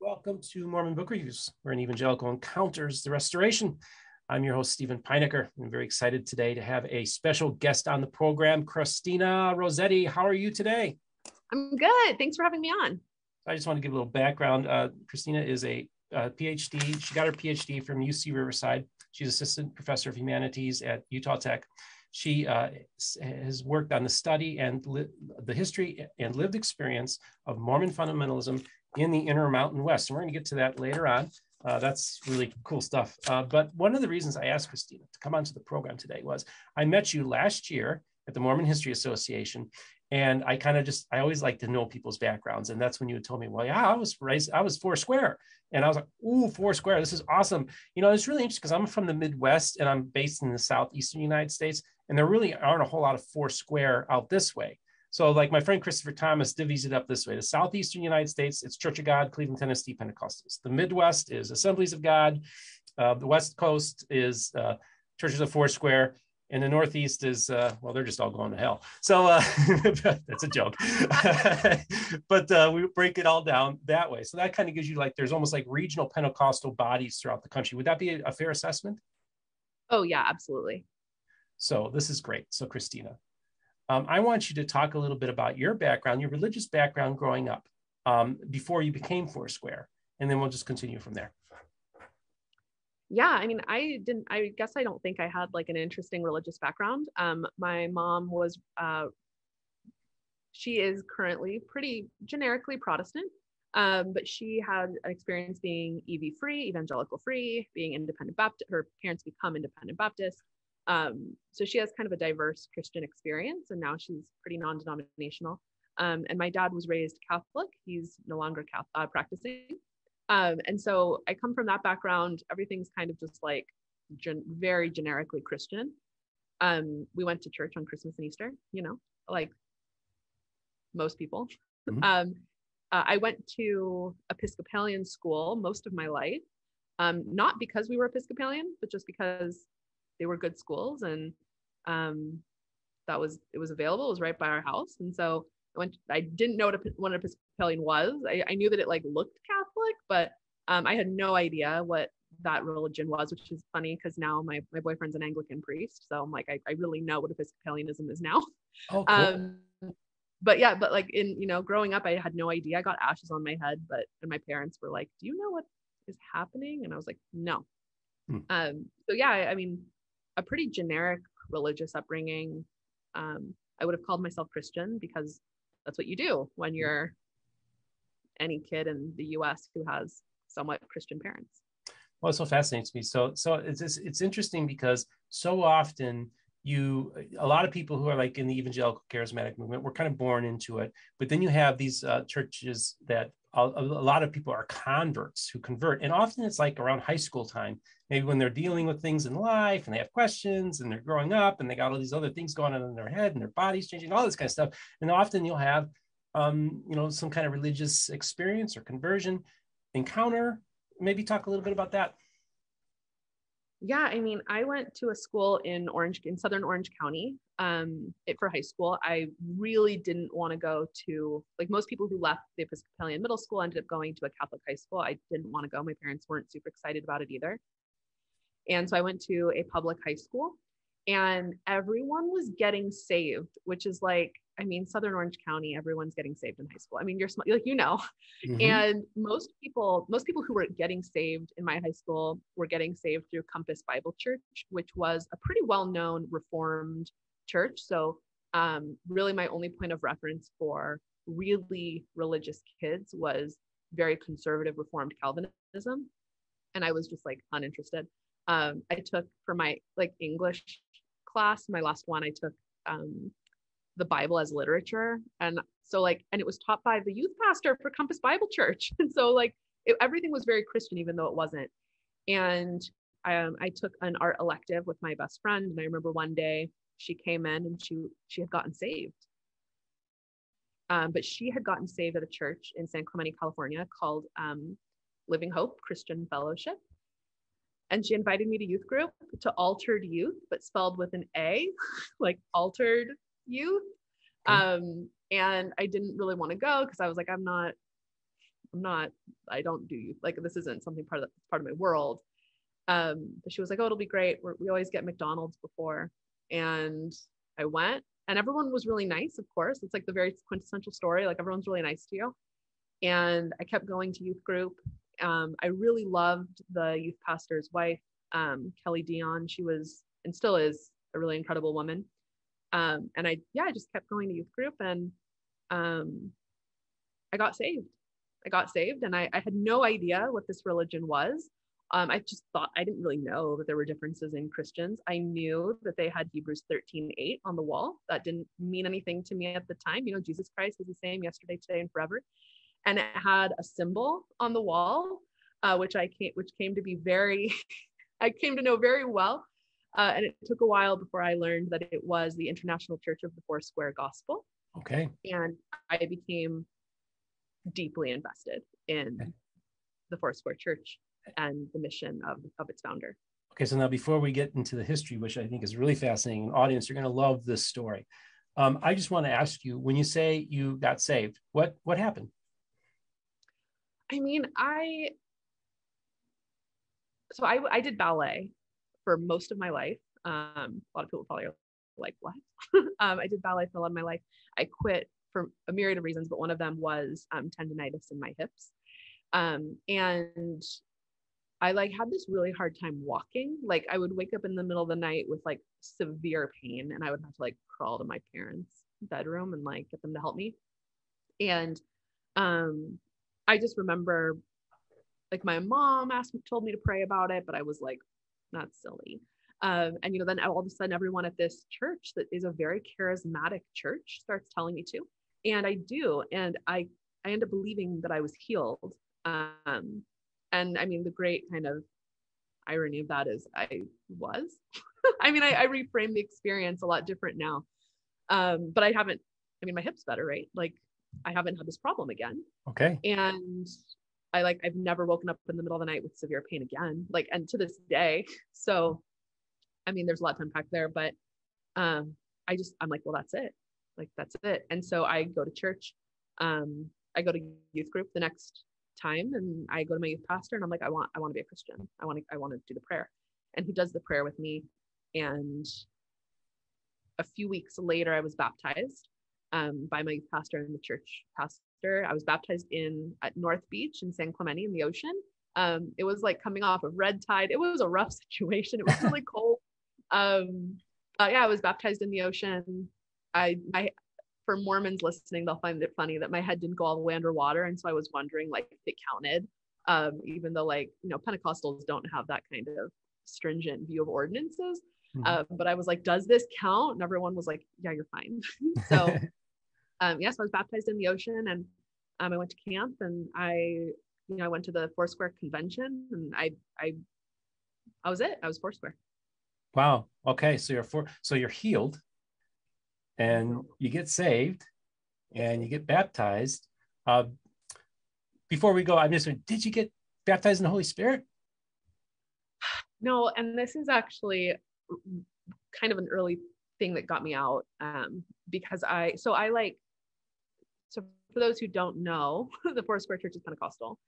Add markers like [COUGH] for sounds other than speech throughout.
Welcome to Mormon Book Reviews, where an evangelical encounters the restoration. I'm your host, Steven Pynakker. I'm very excited today to have a special guest on the program, Cristina Rosetti. How are you today? I'm good. Thanks for having me on. I just want to give a little background. Uh, Cristina is a, a PhD. She got her PhD from UC Riverside. She's assistant professor of humanities at Utah Tech. She uh, has worked on the study and li- the history and lived experience of Mormon fundamentalism in the Intermountain West. And we're going to get to that later on. Uh, that's really cool stuff. Uh, but one of the reasons I asked Cristina to come onto the program today was I met you last year at the Mormon History Association. And I kind of just, I always like to know people's backgrounds. And that's when you told me, well, yeah, I was raised, I was four square. And I was like, ooh, four square. This is awesome. You know, it's really interesting because I'm from the Midwest and I'm based in the Southeastern United States. And there really aren't a whole lot of four square out this way. So, like my friend Christopher Thomas divvies it up this way: the southeastern United States, it's Church of God, Cleveland, Tennessee, Pentecostals. The Midwest is Assemblies of God. Uh, the West Coast is uh, Churches of Foursquare, and the Northeast is uh, well, they're just all going to hell. So uh, [LAUGHS] that's a joke, [LAUGHS] but uh, we break it all down that way. So that kind of gives you like there's almost like regional Pentecostal bodies throughout the country. Would that be a, a fair assessment? Oh yeah, absolutely. So this is great. So Cristina, um, I want you to talk a little bit about your background, your religious background growing up um, before you became Foursquare, and then we'll just continue from there. Yeah, I mean, I didn't, I guess I don't think I had like an interesting religious background. Um, my mom was, uh, she is currently pretty generically Protestant, um, but she had an experience being EV free, evangelical free, being independent Baptist. Her parents become independent Baptist. Um, so she has kind of a diverse Christian experience, and now she's pretty non-denominational. Um, and my dad was raised Catholic; he's no longer Catholic, uh, practicing. Um, and so I come from that background. Everything's kind of just like gen- very generically Christian. Um, we went to church on Christmas and Easter, you know, like most people. Mm-hmm. Um, uh, I went to Episcopalian school most of my life, um, not because we were Episcopalian, but just because they were good schools and um, that was it was available. It was right by our house. And so i went i didn't know what, a, what an episcopalian was. I, I, knew that it like looked catholic but um, i had no idea what that religion was which is funny because now my, my boyfriend's an anglican priest. So i'm like i, I really know what episcopalianism is now. Oh, cool. um, but yeah but like in you know growing up i had no idea. I got ashes on my head but and my parents were like do you know what is happening? And i was like no. Hmm. um so yeah I, I mean a pretty generic religious upbringing. Um, I would have called myself Christian because that's what you do when you're any kid in the U.S. who has somewhat Christian parents. Well, it so fascinates me. So, so it's it's interesting because so often you a lot of people who are like in the evangelical charismatic movement were kind of born into it but then you have these uh, churches that a, a, lot of people are converts who convert. And often it's like around high school time maybe when they're dealing with things in life and they have questions and they're growing up and they got all these other things going on in their head and their body's changing all this kind of stuff. And often you'll have um, you know some kind of religious experience or conversion encounter. Maybe talk a little bit about that yeah i mean i went to a school in orange in southern orange county um, it, for high school. I really didn't want to go to like most people who left the episcopalian middle school ended up going to a catholic high school. I didn't want to go. My parents weren't super excited about it either. And so i went to a public high school and everyone was getting saved which is like I mean, Southern Orange County, everyone's getting saved in high school. I mean, you're like you know, mm-hmm. and most people, most people who were getting saved in my high school were getting saved through Compass Bible Church, which was a pretty well-known Reformed church. So, um, really, my only point of reference for really religious kids was very conservative Reformed Calvinism, and I was just like uninterested. Um, I took for my like English class, my last one, I took um, the Bible as literature. And so like, and it was taught by the youth pastor for Compass Bible Church. [LAUGHS] And so like it, everything was very Christian, even though it wasn't. And um, I took an art elective with my best friend. And I remember one day she came in and she, she had gotten saved. Um, but she had gotten saved at a church in San Clemente, California called um, Living Hope Christian Fellowship. And she invited me to youth group to altered youth, but spelled with an A, [LAUGHS] like altered youth. Okay. Um, and I didn't really want to go because I was like, I'm not I'm not, I don't do youth. Like this isn't something part of the, part of my world. Um, but she was like, oh, it'll be great. We're, we always get McDonald's before. And I went and everyone was really nice, of course. It's like the very quintessential story. Like everyone's really nice to you. And I kept going to youth group. Um, I really loved the youth pastor's wife, um, Kelly Dion. She was and still is a really incredible woman. Um, and I, yeah, I just kept going to youth group and um, I got saved. I got saved and I, I had no idea what this religion was. Um, I just thought I didn't really know that there were differences in Christians. I knew that they had Hebrews 13, 8 on the wall. That didn't mean anything to me at the time. You know, Jesus Christ is the same yesterday, today, and forever. And it had a symbol on the wall, uh, which I came, which came to be very, [LAUGHS] I came to know very well. Uh, and it took a while before I learned that it was the International Church of the Four Square Gospel. Okay. And I became deeply invested in okay. the Square Church and the mission of, of its founder. Okay, so now before we get into the history, which I think is really fascinating, audience, you're going to love this story. Um, I just want to ask you, when you say you got saved, what what happened? I mean, I so I I did ballet for most of my life. Um, a lot of people probably are like, what? [LAUGHS] um, I did ballet for a lot of my life. I quit for a myriad of reasons, but one of them was um, tendonitis in my hips. Um, and I like had this really hard time walking. Like I would wake up in the middle of the night with like severe pain and I would have to like crawl to my parents' bedroom and like get them to help me. And um I just remember like my mom asked told me to pray about it, but I was like, not silly. Um, and you know, then all of a sudden, everyone at this church that is a very charismatic church starts telling me to, and I do, and I I end up believing that I was healed. Um, and I mean, the great kind of irony of that is I was. [LAUGHS] I mean, I, I reframe the experience a lot different now, um, but I haven't. I mean, my hip's better, right? Like, I haven't had this problem again. Okay. And I like I've never woken up in the middle of the night with severe pain again. Like and to this day. So I mean there's a lot to unpack there, but um I just I'm like, well that's it. Like that's it. And so I go to church. Um I go to youth group the next time and I go to my youth pastor and I'm like, I want I want to be a Christian. I want to I want to do the prayer. And he does the prayer with me. And a few weeks later I was baptized um, by my youth pastor and the church pastor I was baptized in at North Beach in San Clemente in the ocean. Um, it was like coming off of red tide. It was a rough [LAUGHS] situation. It was really cold. Um, uh, yeah, I was baptized in the ocean. I, my, for Mormons listening, they'll find it funny that my head didn't go all the way underwater, and so I was wondering like if it counted. Um, even though like you know Pentecostals don't have that kind of stringent view of ordinances. Mm-hmm. Uh, but I was like, does this count? And everyone was like, yeah, you're fine. [LAUGHS] so [LAUGHS] um, yes, I was baptized in the ocean and um, I went to camp and I, you know, I went to the Foursquare convention and I, I, I was it. I was Foursquare. Wow. Okay. So you're for, so you're healed and you get saved and you get baptized. Uh, before we go, I'm just, did you get baptized in the Holy Spirit? [SIGHS] No. And this is actually kind of an early thing that got me out um, because I, so I like, for those who don't know, [LAUGHS] the Foursquare Church is Pentecostal.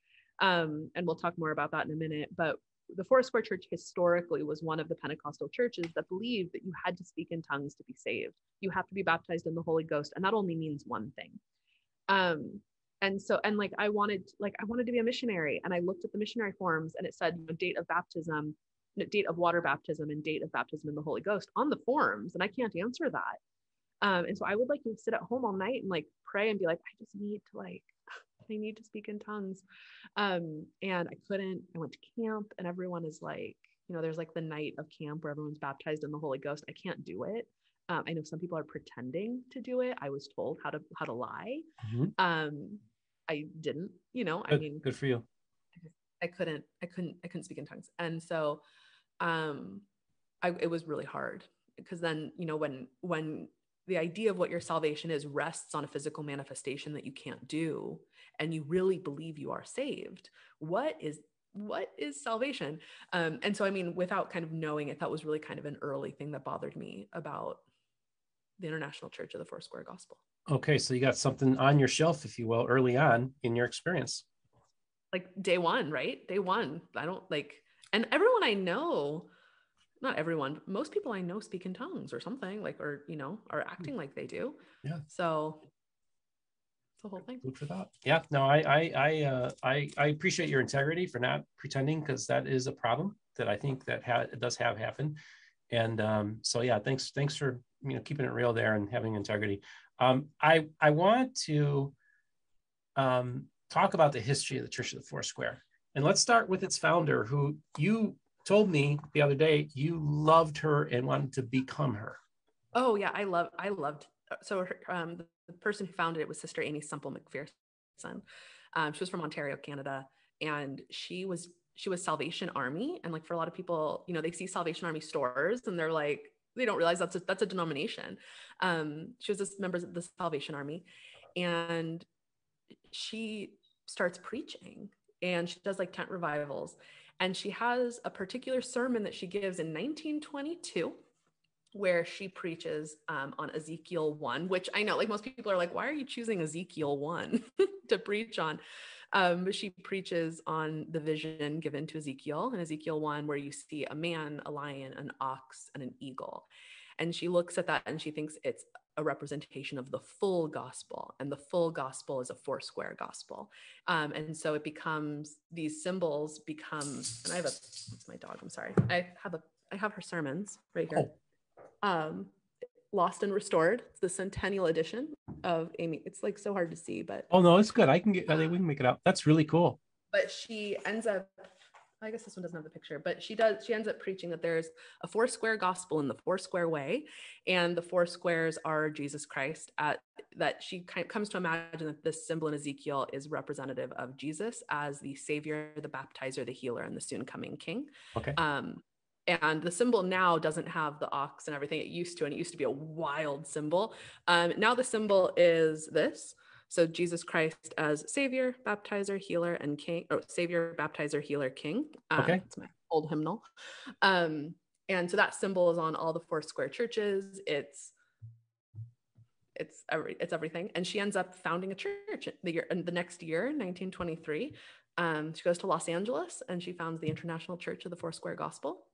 Um, and we'll talk more about that in a minute. But the Foursquare Church historically was one of the Pentecostal churches that believed that you had to speak in tongues to be saved. You have to be baptized in the Holy Ghost, and that only means one thing. Um, and so, and like I wanted, like I wanted to be a missionary, and I looked at the missionary forms, and it said you know, date of baptism, date of water baptism, and date of baptism in the Holy Ghost on the forms, and I can't answer that. Um, and so I would like to sit at home all night and like pray and be like, I just need to like, [LAUGHS] I need to speak in tongues. Um, and I couldn't. I went to camp and everyone is like, you know, there's like the night of camp where everyone's baptized in the Holy Ghost. I can't do it. Um, I know some people are pretending to do it. I was told how to how to lie. Mm-hmm. Um, I didn't. You know, good, I mean, good for you. I couldn't. I couldn't. I couldn't speak in tongues, and so, um, I it was really hard because then you know when when the idea of what your salvation is rests on a physical manifestation that you can't do and you really believe you are saved what is what is salvation um, and so i mean without kind of knowing it that was really kind of an early thing that bothered me about the international church of the four square gospel okay so you got something on your shelf if you will early on in your experience like day one, right? Day one. I don't like, and everyone I know, not everyone, most people I know speak in tongues or something like, or, you know, are acting like they do. Yeah. So the whole thing. Food for that. Yeah. No, I, I, I, uh, I, I appreciate your integrity for not pretending because that is a problem that I think that ha- does have happen. And um, so, yeah, thanks, thanks for you know keeping it real there and having integrity. Um, I I want to um, talk about the history of the Church of the Four Square, and let's start with its founder, who you told me the other day you loved her and wanted to become her. Oh yeah, I love I loved so um, the, person who founded it was Sister Aimee Semple McPherson. Um, she was from Ontario, Canada, and she was she was Salvation Army. And like for a lot of people, you know, they see Salvation Army stores and they're like, they don't realize that's a, that's a denomination. Um, she was a member of the Salvation Army, and she starts preaching and she does like tent revivals. And she has a particular sermon that she gives in 1922 where she preaches um, on Ezekiel 1, which I know, like most people are like, why are you choosing Ezekiel 1 [LAUGHS] to preach on? Um, she preaches on the vision given to Ezekiel in Ezekiel 1, where you see a man, a lion, an ox, and an eagle. And she looks at that and she thinks it's a representation of the full gospel. And the full gospel is a four square gospel. Um, and so it becomes these symbols become, and I have a, it's my dog, I'm sorry. I have a, I have her sermons right here. Oh. Um, Lost and Restored. It's the centennial edition of Aimee. It's like so hard to see, but oh no, it's good. I can get. I think we can make it out. That's really cool. But she ends up. I guess this one doesn't have the picture, but she does. She ends up preaching that there's a four square gospel in the four square way, and the four squares are Jesus Christ. At that, she kind of comes to imagine that this symbol in Ezekiel is representative of Jesus as the Savior, the Baptizer, the Healer, and the soon coming King. Okay. Um, and the symbol now doesn't have the ox and everything it used to and it used to be a wild symbol um, now the symbol is this so jesus christ as savior baptizer healer and king or savior baptizer healer king. Um, okay. it's my old hymnal. Um, and so that symbol is on all the four square churches. It's it's every it's everything. And she ends up founding a church the year the next year 1923 um, she goes to los angeles and she founds the international church of the four square gospel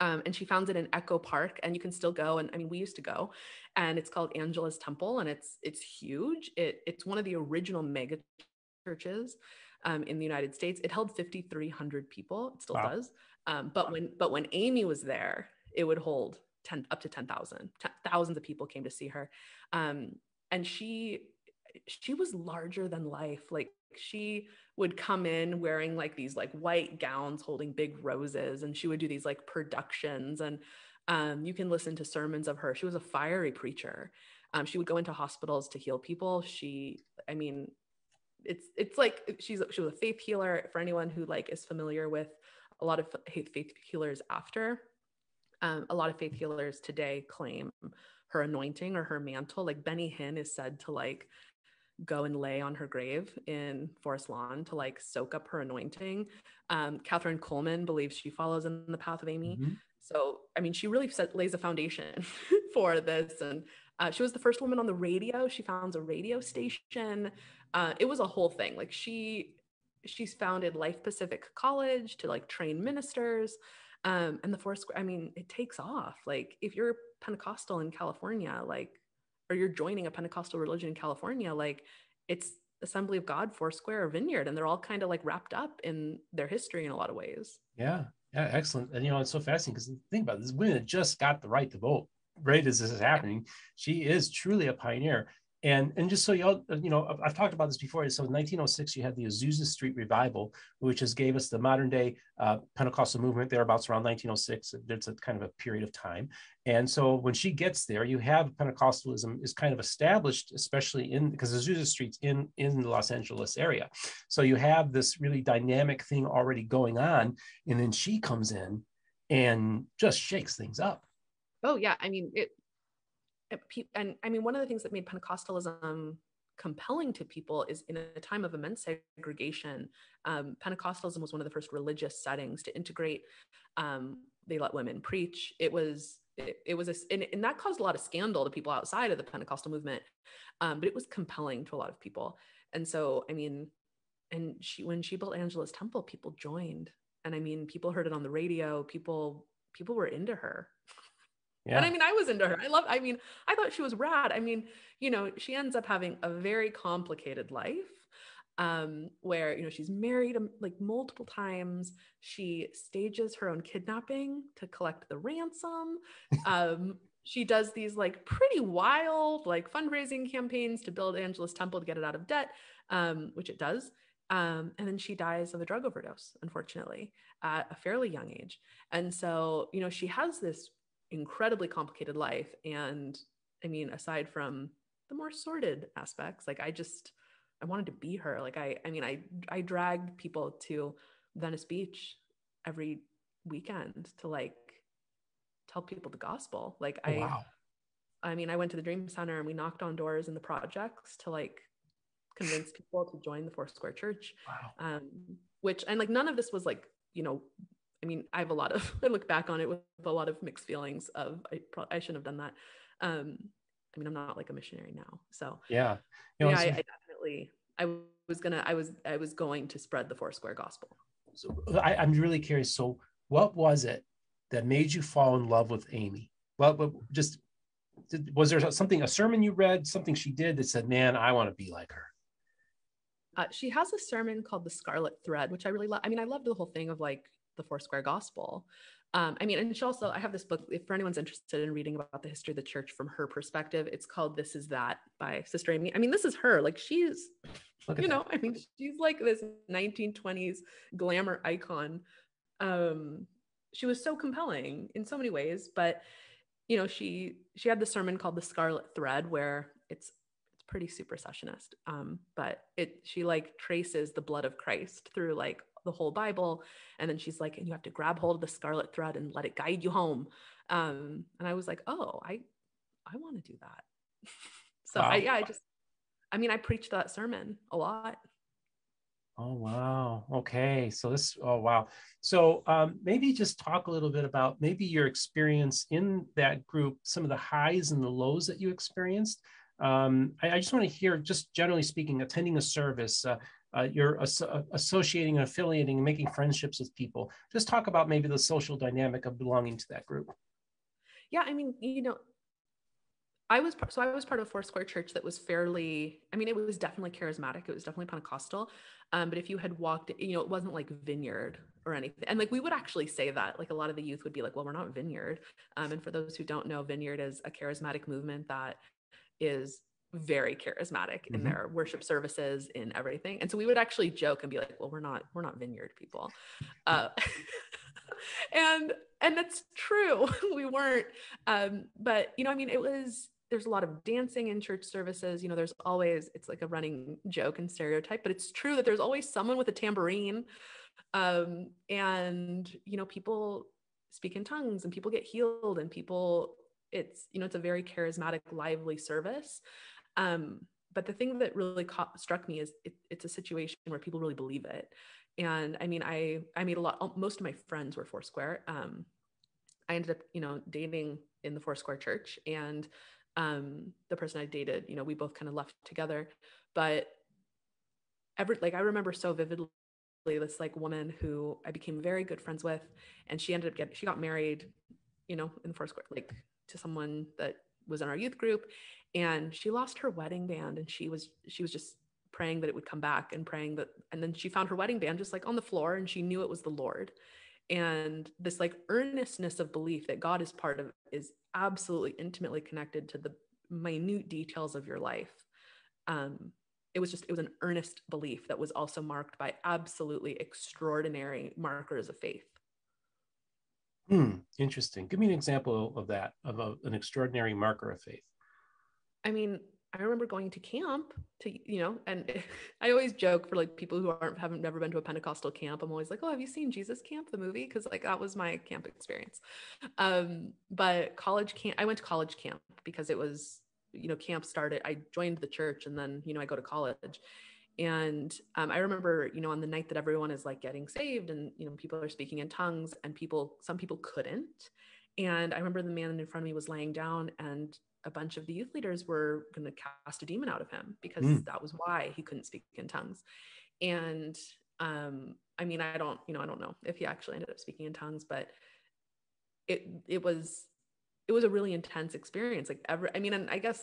um, and she founds it in Echo Park, and you can still go. And I mean, we used to go, and it's called Angelus Temple, and it's it's huge. It it's one of the original mega churches um, in the United States. It held 5,300 people. It still wow. does. Um, but when but when aimee was there, it would hold 10 up to 10,000. Thousands of people came to see her, um, and she she was larger than life. Like she would come in wearing like these like white gowns holding big roses and she would do these like productions and um, you can listen to sermons of her. She was a fiery preacher. Um, she would go into hospitals to heal people. She i mean it's it's like she's she was a faith healer for anyone who like is familiar with a lot of faith healers after. Um, a lot of faith healers today claim her anointing or her mantle. Like benny hinn is said to like go and lay on her grave in Forest Lawn to like soak up her anointing. Um, Kathryn Kuhlman believes she follows in the path of Aimee. Mm-hmm. So, I mean, she really set, lays a foundation [LAUGHS] for this. And uh, she was the first woman on the radio. She founds a radio station. Uh, it was a whole thing. Like she, she's founded Life Pacific College to like train ministers. Um, and the Forest, I mean, it takes off. Like if you're Pentecostal in California, like or you're joining a Pentecostal religion in California, like it's Assembly of God, Foursquare, or Vineyard, and they're all kind of like wrapped up in their history in a lot of ways. Yeah, yeah, excellent. And you know, it's so fascinating because think about this: women just got the right to vote right as this is happening. She is truly a pioneer. And, and just so you all, you know, I've talked about this before. So in 1906, you had the Azusa Street Revival, which has gave us the modern day uh, Pentecostal movement thereabouts around 1906. It's a kind of a period of time. And so when she gets there, you have Pentecostalism is kind of established, especially in because Azusa Street's in, in the Los Angeles area. So you have this really dynamic thing already going on. And then she comes in and just shakes things up. Oh yeah. I mean, it, and I mean, one of the things that made Pentecostalism compelling to people is in a time of immense segregation, um, Pentecostalism was one of the first religious settings to integrate. Um, they let women preach. It was it, it was a, and, and, that caused a lot of scandal to people outside of the Pentecostal movement, um, but it was compelling to a lot of people. And so, I mean, and she when she built Angelus temple, people joined. And I mean, people heard it on the radio, people people were into her. [LAUGHS] Yeah. And I mean, I was into her. I love, I mean, I thought she was rad. I mean, you know, she ends up having a very complicated life um, where, you know, she's married um, like multiple times. She stages her own kidnapping to collect the ransom. Um, [LAUGHS] she does these like pretty wild like fundraising campaigns to build Angelus temple to get it out of debt, um, which it does. Um, and then she dies of a drug overdose, unfortunately, at a fairly young age. And so, you know, she has this incredibly complicated life. And I mean, aside from the more sordid aspects, like I just, I wanted to be her. Like I, I mean, I, I dragged people to Venice Beach every weekend to like tell people the gospel. Like oh, I, wow. I mean, I went to the Dream Center and we knocked on doors in the projects to like convince people to join the Foursquare Church. Wow. Um, which and like none of this was like you know, I mean, I have a lot of [LAUGHS] I look back on it with a lot of mixed feelings of I probably I shouldn't have done that. Um, I mean, I'm not like a missionary now, so yeah, you know, yeah, I, I definitely I was gonna I was I was going to spread the Foursquare gospel. So I, I'm really curious. So what was it that made you fall in love with Aimee? Well, just was there something a sermon you read, something she did that said, "Man, I want to be like her." Uh, she has a sermon called the Scarlet Thread, which I really love. I mean, I love the whole thing of like the Foursquare Gospel. Um, I mean, and she also, I have this book, if for anyone's interested in reading about the history of the church from her perspective, it's called This Is That by Sister Aimee. I mean, this is her. Like, she's, you know, that. I mean, she's like this 1920s glamour icon. Um, she was so compelling in so many ways, but you know, she she had the sermon called the Scarlet Thread, where it's it's pretty supersessionist. Um, but it she like traces the blood of Christ through like the whole Bible, and then she's like, and you have to grab hold of the scarlet thread and let it guide you home. Um, and I was like, oh, I I want to do that. [LAUGHS] so wow. I yeah, I just I mean, I preached that sermon a lot. Oh wow. Okay. So this. Oh wow. So um, maybe just talk a little bit about maybe your experience in that group, some of the highs and the lows that you experienced. Um, I, I, just want to hear, just generally speaking, attending a service, uh, uh, you're as- uh, associating and affiliating and making friendships with people. Just talk about maybe the social dynamic of belonging to that group. Yeah, I mean, you know, I was so I was part of a Foursquare church that was fairly. I mean, it was definitely charismatic. It was definitely Pentecostal. Um, but if you had walked, you know, it wasn't like Vineyard or anything. And like we would actually say that. Like a lot of the youth would be like, "Well, we're not Vineyard." Um, and for those who don't know, Vineyard is a charismatic movement that is very charismatic mm-hmm. in their worship services in everything and so we would actually joke and be like well we're not we're not vineyard people uh, [LAUGHS] and and that's true [LAUGHS] we weren't um, but you know i mean it was there's a lot of dancing in church services you know there's always it's like a running joke and stereotype but it's true that there's always someone with a tambourine um, and you know people speak in tongues and people get healed and people it's you know it's a very charismatic lively service um, but the thing that really caught, struck me is it, it's a situation where people really believe it. And I mean, I I made a lot. Most of my friends were Foursquare. Um, I ended up, you know, dating in the Foursquare church, and um, the person I dated, you know, we both kind of left together. But every like I remember so vividly this like woman who I became very good friends with, and she ended up getting she got married, you know, in the Foursquare like to someone that was in our youth group and she lost her wedding band and she was she was just praying that it would come back and praying that and then she found her wedding band just like on the floor and she knew it was the lord. And this like earnestness of belief that god is part of is absolutely intimately connected to the minute details of your life. Um it was just it was an earnest belief that was also marked by absolutely extraordinary markers of faith hmm interesting give me an example of that of a, an extraordinary marker of faith I mean, I remember going to camp to, you know, and [LAUGHS] I always joke for like people who aren't haven't never been to a Pentecostal camp. I'm always like, oh, have you seen Jesus Camp, the movie? Because like that was my camp experience. Um, but college camp, I went to college camp because it was, you know, camp started. I joined the church and then, you know, I go to college. And um, I remember, you know, on the night that everyone is like getting saved and, you know, people are speaking in tongues and people, some people couldn't. And I remember the man in front of me was laying down and a bunch of the youth leaders were going to cast a demon out of him because mm. that was why he couldn't speak in tongues. and um, I mean, I don't, you know, I don't know if he actually ended up speaking in tongues, but it it was it was a really intense experience. Like ever, I mean, and I guess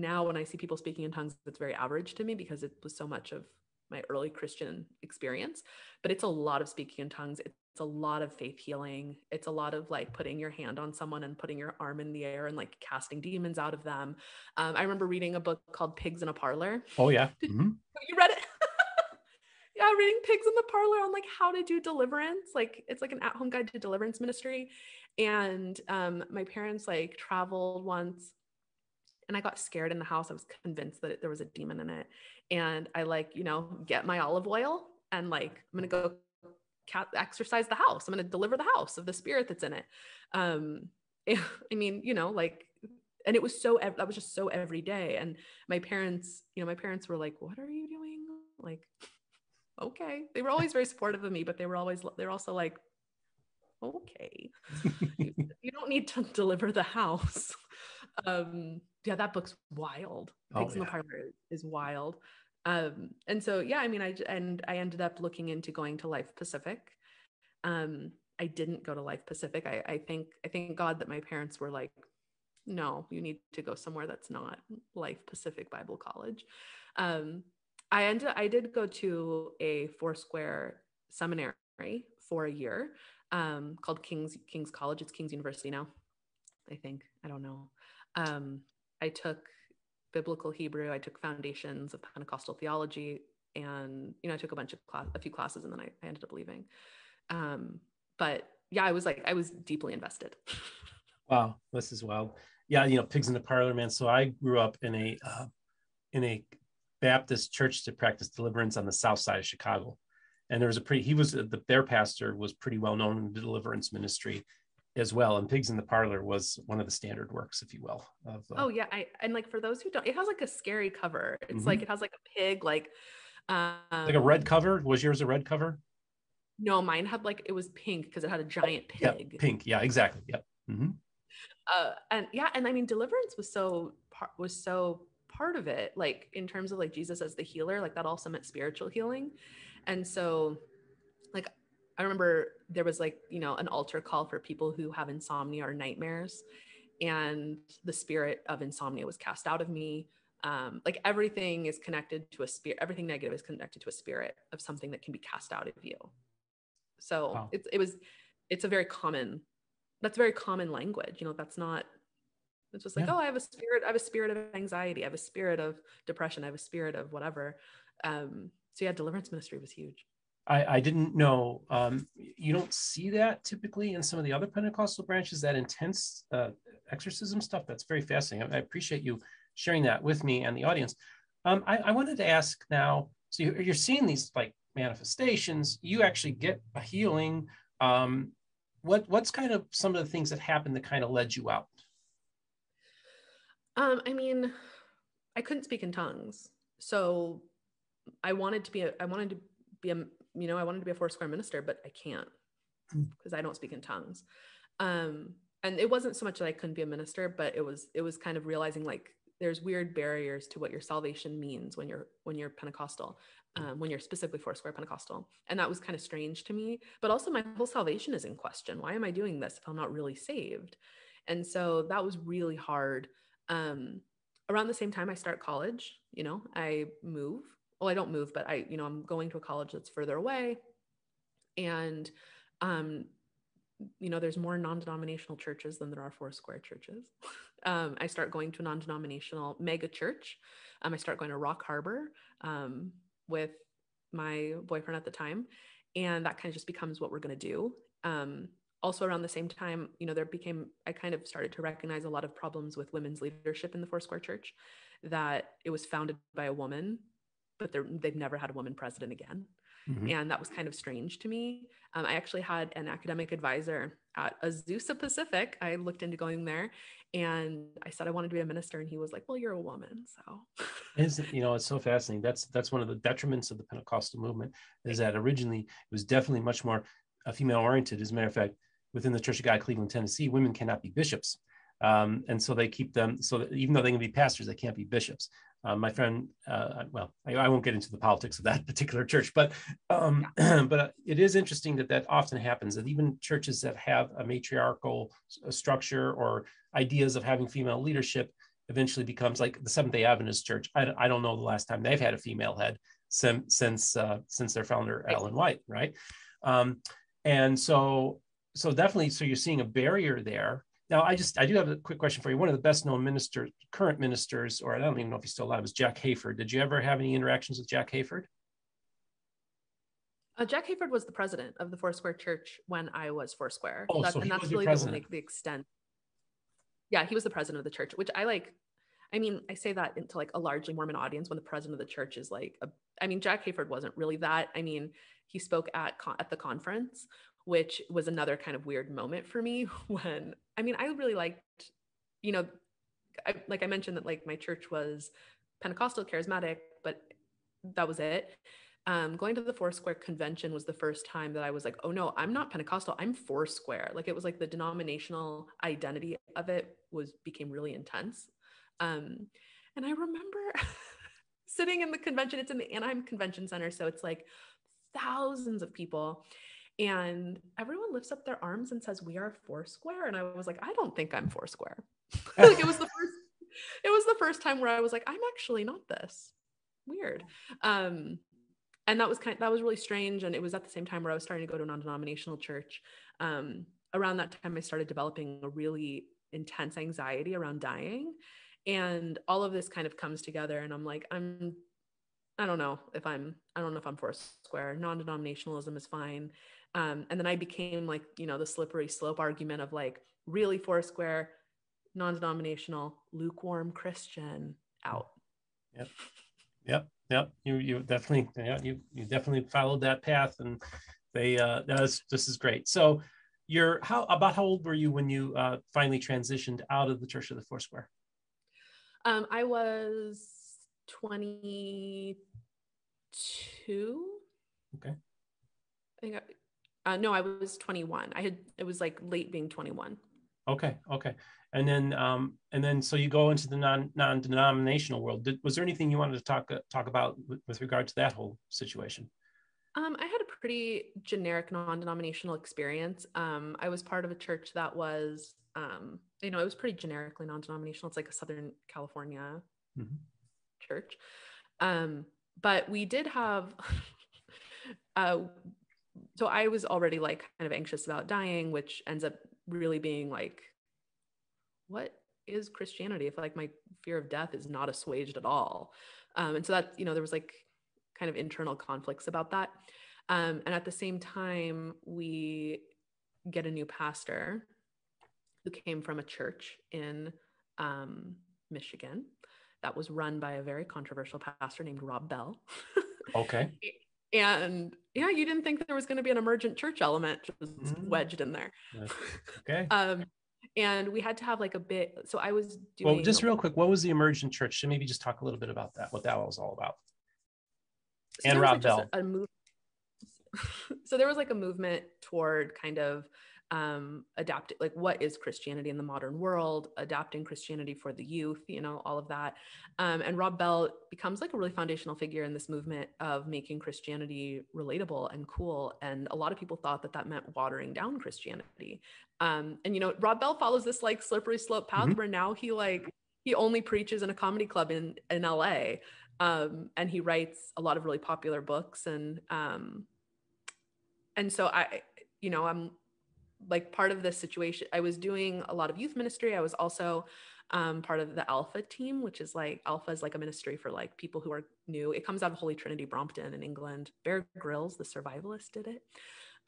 now when I see people speaking in tongues, it's very average to me because it was so much of my early Christian experience. But it's a lot of speaking in tongues. It's a lot of faith healing. It's a lot of like putting your hand on someone and putting your arm in the air and like casting demons out of them. Um, I remember reading a book called Pigs in a Parlor. Oh yeah, mm-hmm. [LAUGHS] you read it? [LAUGHS] yeah, reading Pigs in the Parlor on like how to do deliverance. Like it's like an at-home guide to deliverance ministry. And um, my parents like traveled once and I got scared in the house. I was convinced that there was a demon in it. And I like, you know, get my olive oil and like, I'm going to go exorcise the house. I'm going to deliver the house of the spirit that's in it. Um, [LAUGHS] I mean, you know, like, and it was so, that was just so every day. And my parents, you know, my parents were like, what are you doing? Like, okay. They were always very supportive of me, but they were always, they're also like, okay, [LAUGHS] you, you, don't need to deliver the house. [LAUGHS] Um, yeah, that book's wild. Oh, Pigs yeah. in the Parlor is wild. Um, and so, yeah, I mean, I, and I ended up looking into going to Life Pacific. Um, I didn't go to Life Pacific. I, I think, I thank God that my parents were like, no, you need to go somewhere that's not Life Pacific Bible College. Um, I ended, I did go to a Foursquare seminary for a year um, called King's King's College. It's King's University now, I think. I don't know. Um, I took biblical Hebrew. I took foundations of Pentecostal theology, and you know, I took a bunch of class, a few classes, and then I, I ended up leaving. Um, but yeah, I was like, I was deeply invested. [LAUGHS] wow, this is wild. Yeah, you know, pigs in the parlor, man. So I grew up in a uh, in a Baptist church that practiced deliverance on the south side of Chicago and there was a pretty he was the, their pastor was pretty well known in the deliverance ministry as well and pigs in the parlor was one of the standard works if you will of, uh, oh yeah I, and like for those who don't it has like a scary cover. It's mm-hmm. like it has like a pig like um, like a red cover? Was yours a red cover? No mine had like it was pink because it had a giant pig. yeah, pink. Yeah exactly. Yep. Mm-hmm. uh, and yeah and i mean deliverance was so was so part of it like in terms of like jesus as the healer like that also meant spiritual healing. And so, like, I remember there was like, you know, an altar call for people who have insomnia or nightmares. And the spirit of insomnia was cast out of me. Um, like everything is connected to a spirit, everything negative is connected to a spirit of something that can be cast out of you. So wow. it's, it was, it's a very common, that's very common language. You know, that's not, it's just like, yeah. oh, I have a spirit, I have a spirit of anxiety, I have a spirit of depression, I have a spirit of whatever. Um, so yeah, deliverance ministry was huge. I, I didn't know. Um, you don't see that typically in some of the other Pentecostal branches. That intense uh, exorcism stuff. That's very fascinating. I, I, appreciate you sharing that with me and the audience. Um, I, I, wanted to ask now. So you're, seeing these like manifestations. You actually get a healing. Um, what what's kind of some of the things that happened that kind of led you out? Um, I mean, I couldn't speak in tongues, so I wanted to be a, I wanted to be a, you know, I wanted to be a four square minister, but I can't because hmm. I don't speak in tongues. Um, and it wasn't so much that I couldn't be a minister, but it was, it was kind of realizing like there's weird barriers to what your salvation means when you're, when you're Pentecostal, um, when you're specifically Foursquare Pentecostal. And that was kind of strange to me, but also my whole salvation is in question. Why am I doing this if I'm not really saved? And so that was really hard. Um, around the same time I start college, you know, I move well i don't move but i you know i'm going to a college that's further away. And um you know there's more non-denominational churches than there are four square churches. [LAUGHS] Um, i start going to a non-denominational mega church. Um, i start going to rock harbor um, with my boyfriend at the time. And that kind of just becomes what we're going to do. Um, also around the same time you know there became i kind of started to recognize a lot of problems with women's leadership in the Foursquare church that it was founded by a woman but they've never had a woman president again. Mm-hmm. And that was kind of strange to me. Um, I actually had an academic advisor at Azusa Pacific. I looked into going there and I said I wanted to be a minister. And he was like, Well, you're a woman. So [LAUGHS] is you know, it's so fascinating. That's that's one of the detriments of the Pentecostal movement is that originally it was definitely much more uh, female oriented. As a matter of fact, within the Church of God, Cleveland, Tennessee, women cannot be bishops. Um, and so they keep them so that even though they can be pastors, they can't be bishops. Uh, my friend, uh, well, I, I, won't get into the politics of that [LAUGHS] particular church, but um, [CLEARS THROAT] but it is interesting that that often happens. That even churches that have a matriarchal structure or ideas of having female leadership eventually becomes like the Seventh Day Adventist Church. I, I don't know the last time they've had a female head since since uh, since their founder Ellen White, right? Um, and so so definitely, so you're seeing a barrier there. Now, I just I do have a quick question for you. One of the best known ministers, current ministers, or I don't even know if he's still alive, is Jack Hayford. Did you ever have any interactions with Jack Hayford? Uh, Jack Hayford was the president of the Foursquare Church when I was Foursquare. Oh, that, so and that's really the, like the extent. Yeah, he was the president of the church, which I like. I mean, I say that into like a largely Mormon audience when the president of the church is like, a, I mean, Jack Hayford wasn't really that. I mean, he spoke at con- at the conference, which was another kind of weird moment for me [LAUGHS] when I mean, I really liked, you know, I, like I mentioned that like my church was Pentecostal charismatic, but that was it. Um, going to the Foursquare convention was the first time that I was like, oh no, I'm not Pentecostal, I'm Foursquare. Like it was like the denominational identity of it was became really intense. Um, and I remember [LAUGHS] sitting in the convention, it's in the Anaheim Convention Center. So it's like thousands of people and everyone lifts up their arms and says we are foursquare and i was like i don't think i'm foursquare. [LAUGHS] Like it was the first it was the first time where i was like i'm actually not this. Weird. Um and that was kind of, that was really strange and it was at the same time where i was starting to go to a non-denominational church. Um around that time i started developing a really intense anxiety around dying and all of this kind of comes together and i'm like i'm i don't know if i'm i don't know if i'm foursquare. Non-denominationalism is fine um, and then I became like, you know, the slippery slope argument of like really Foursquare, non-denominational, lukewarm Christian out. Yep. Yep. Yep. You you definitely yeah, you you definitely followed that path and they uh this this is great. So you're how about how old were you when you uh finally transitioned out of the Church of the Foursquare? Um I was 22. Okay. I think I, uh, no, I was 21. I had it was like late being 21. Okay, okay, and then um, and then so you go into the non non denominational world. Did, was there anything you wanted to talk uh, talk about with, with regard to that whole situation? Um, I had a pretty generic non denominational experience. Um, I was part of a church that was, um, you know, it was pretty generically non denominational. It's like a Southern California mm-hmm. church. Um, but we did have. [LAUGHS] uh, so I was already like kind of anxious about dying, which ends up really being like, what is Christianity if like my fear of death is not assuaged at all? Um, and so that, you know, there was like kind of internal conflicts about that. Um, and at the same time, we get a new pastor who came from a church in um, Michigan that was run by a very controversial pastor named Rob Bell. [LAUGHS] okay. And yeah you didn't think there was going to be an emergent church element just mm-hmm. wedged in there. [LAUGHS] Okay. Um and we had to have like a bit so i was doing well just real quick what was the emergent church? So maybe just talk a little bit about that what that was all about. So and rob like bell. a, a move, [LAUGHS] so there was like a movement toward kind of um, adapting like what is christianity in the modern world adapting christianity for the youth you know all of that um, and rob bell becomes like a really foundational figure in this movement of making christianity relatable and cool and a lot of people thought that that meant watering down christianity um, and you know rob bell follows this like slippery slope path mm-hmm. where now he like he only preaches in a comedy club in in la um, and he writes a lot of really popular books and um, and so i you know i'm like part of this situation i was doing a lot of youth ministry. I was also um, part of the alpha team which is like alpha is like a ministry for like people who are new. It comes out of holy trinity brompton in england. Bear grylls the survivalist did it.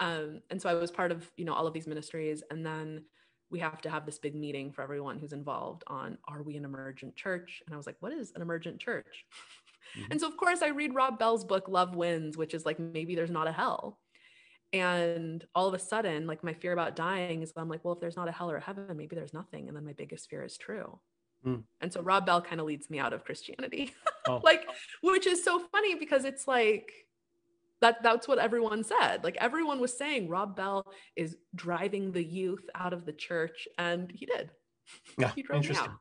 Um, and so i was part of you know all of these ministries. And then we have to have this big meeting for everyone who's involved on are we an emergent church? And i was like what is an emergent church? Mm-hmm. and so of course i read rob bell's book love wins which is like maybe there's not a hell and all of a sudden, like my fear about dying is I'm like, well, if there's not a hell or a heaven, maybe there's nothing. And then my biggest fear is true. Mm. And so Rob Bell kind of leads me out of Christianity. Oh. [LAUGHS] like, which is so funny because it's like that that's what everyone said. Like everyone was saying Rob Bell is driving the youth out of the church, and he did. [LAUGHS] Yeah, he drove interesting. Me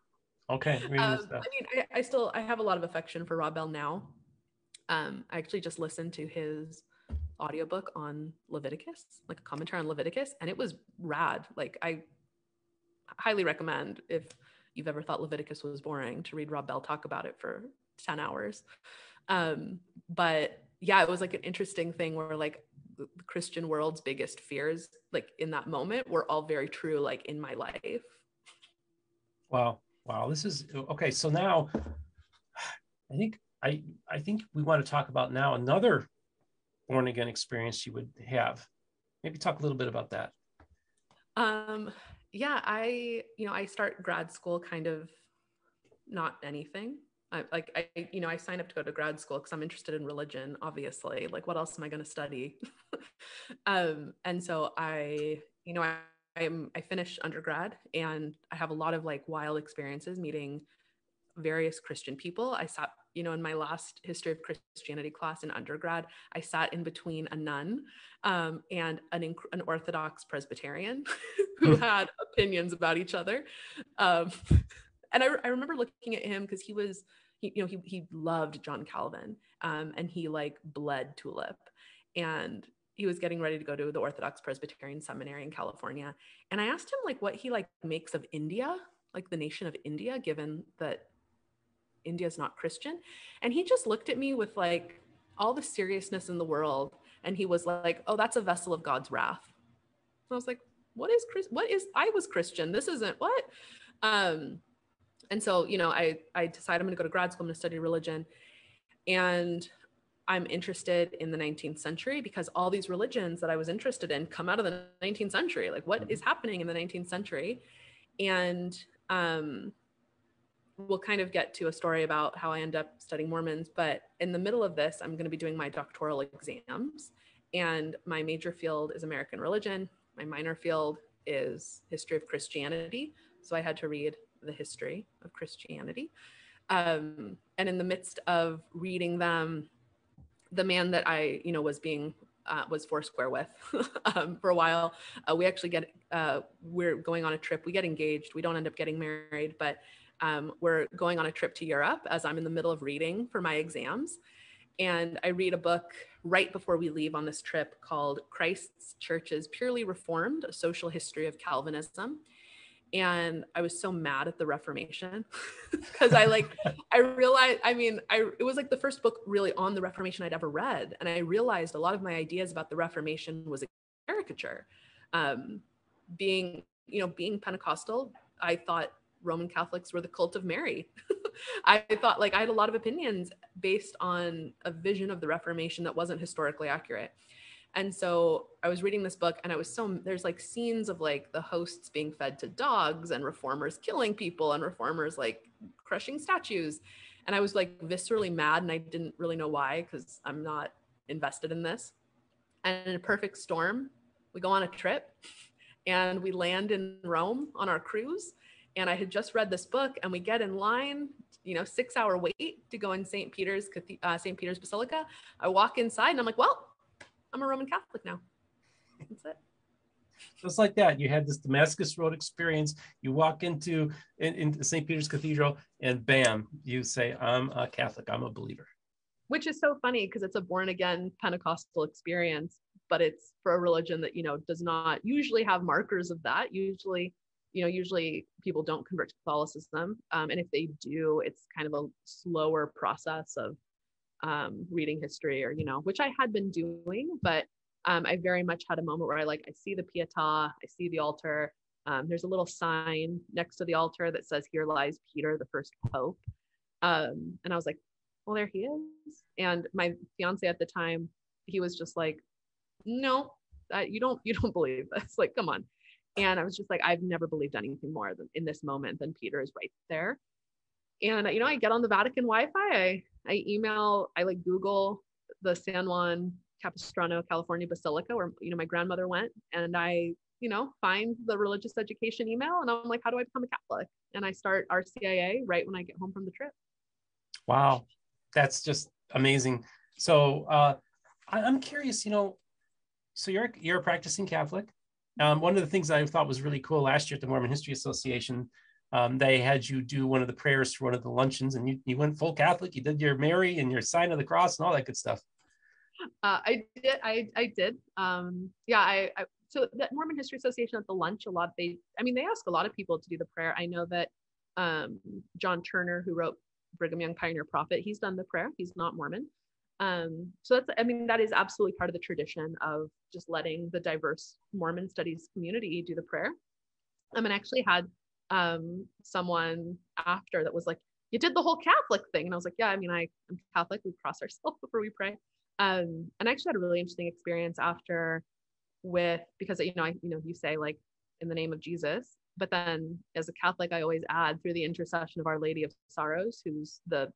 out. Okay. Um, I mean, I, I, still I have a lot of affection for Rob Bell now. Um, I actually just listened to his audiobook on Leviticus, like a commentary on Leviticus, and it was rad. Like I highly recommend if you've ever thought Leviticus was boring to read Rob Bell talk about it for 10 hours. Um, but yeah, it was like an interesting thing where like the Christian world's biggest fears, like in that moment, were all very true, like in my life. Wow. Wow. This is okay. So now I think I I think we want to talk about now another born again experience you would have. Maybe talk a little bit about that. Um yeah, I you know, I start grad school kind of not anything. I, like I, you know, I signed up to go to grad school because I'm interested in religion. Obviously, like what else am I going to study? [LAUGHS] um, and so I, you know, I, I'm I finished undergrad and I have a lot of like wild experiences meeting various Christian people. I sat, you know, in my last history of Christianity class in undergrad, I sat in between a nun um, and an, an Orthodox Presbyterian [LAUGHS] who hmm. had opinions about each other. Um, [LAUGHS] and I, I remember looking at him because he was, he, you know, he, he loved John Calvin um, and he like bled tulip. And he was getting ready to go to the Orthodox Presbyterian Seminary in California. And I asked him like what he like makes of India, like the nation of India, given that India's not Christian. And he just looked at me with like all the seriousness in the world. And he was like, oh, that's a vessel of God's wrath. And I was like, what is Chris? What is, I was Christian. This isn't what? Um, and so, you know, I, I decided I'm going to go to grad school. I'm going to study religion. And I'm interested in the 19th century because all these religions that I was interested in come out of the 19th century. Like, what is happening in the 19th century? And um, we'll kind of get to a story about how I end up studying Mormons. But in the middle of this, I'm going to be doing my doctoral exams. And my major field is American religion. My minor field is history of Christianity. So I had to read the history of Christianity. Um, and in the midst of reading them, the man that I, you know, was being uh, was Foursquare with [LAUGHS] um, for a while. Uh, we actually get uh, we're going on a trip. We get engaged. We don't end up getting married, but um, we're going on a trip to Europe as I'm in the middle of reading for my exams. And I read a book right before we leave on this trip called Christ's Churches Purely Reformed: A Social History of Calvinism. And i was so mad at the reformation [LAUGHS] because i like [LAUGHS] i realized i mean i it was like the first book really on the reformation i'd ever read. And i realized a lot of my ideas about the reformation was a caricature. Um, being you know being pentecostal i thought roman catholics were the cult of mary [LAUGHS] i thought like i had a lot of opinions based on a vision of the reformation that wasn't historically accurate and so I was reading this book and I was so there's like scenes of like the hosts being fed to dogs and reformers killing people and reformers like crushing statues. And I was like viscerally mad and I didn't really know why because I'm not invested in this. And in a perfect storm, we go on a trip and we land in Rome on our cruise. And I had just read this book and we get in line you know six hour wait to go in st peter's uh, st peter's basilica i walk inside and i'm like well I'm a Roman Catholic now. That's it. Just like that, you had this Damascus Road experience. You walk into in, into St. Peter's Cathedral, and bam, you say, "I'm a Catholic. I'm a believer." Which is so funny because it's a born again Pentecostal experience, but it's for a religion that you know does not usually have markers of that. Usually, you know, usually people don't convert to Catholicism, um, and if they do, it's kind of a slower process of um, reading history or, you know, which I had been doing, but um, I very much had a moment where I like, I see the Pietà, I see the altar. Um, there's a little sign next to the altar that says, Here lies Peter, the first pope. Um, and I was like, Well, there he is. And my fiance at the time, he was just like, No, you don't, you don't believe this. [LAUGHS] Like, come on. And I was just like, I've never believed anything more than in this moment than Peter is right there. And you know, I get on the Vatican Wi-Fi, I I email, I like Google the San Juan Capistrano, California Basilica, where you know my grandmother went, and I, you know, find the religious education email, and I'm like, how do I become a Catholic? And I start RCIA right when I get home from the trip. Wow, that's just amazing. So uh, I, I'm curious, you know, so you're you're a practicing Catholic. Um, one of the things I thought was really cool last year at the Mormon History Association um, they had you do one of the prayers for one of the luncheons, and you, you went full Catholic. You did your Mary and your sign of the cross and all that good stuff. Uh, I did. I I did. Um, yeah. I, I so the Mormon History Association at the lunch a lot. They I mean they ask a lot of people to do the prayer. I know that um, John Turner, who wrote Brigham Young Pioneer Prophet, he's done the prayer. He's not Mormon. Um, so that's I mean that is absolutely part of the tradition of just letting the diverse Mormon studies community do the prayer. I mean, I actually had um, someone after that was like, "You did the whole Catholic thing," and I was like, "Yeah, I mean, I, I'm Catholic. We cross [LAUGHS] ourselves before we pray." Um, and I actually had a really interesting experience after with because you know I you know you say like in the name of Jesus, but then as a Catholic I always add through the intercession of Our Lady of Sorrows, who's the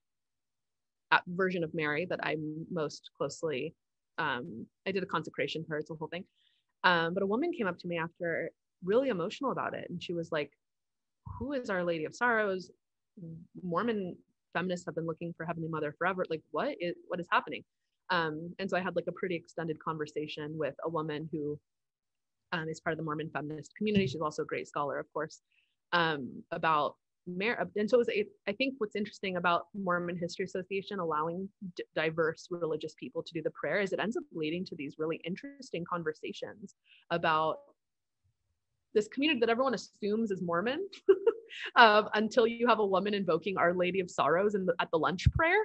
version of Mary that I'm most closely. Um, I did a consecration for her. It's a whole thing. Um, but a woman came up to me after really emotional about it, and she was like, "Who is Our Lady of Sorrows?" Mormon feminists have been looking for Heavenly Mother forever. Like, what is what is happening? Um, and so I had like a pretty extended conversation with a woman who um, is part of the Mormon feminist community. She's also a great scholar, of course, um, about Mar- and so it was, I think what's interesting about Mormon History Association allowing d- diverse religious people to do the prayer is it ends up leading to these really interesting conversations about this community that everyone assumes is Mormon [LAUGHS] um, until you have a woman invoking Our Lady of Sorrows in the, at the lunch prayer.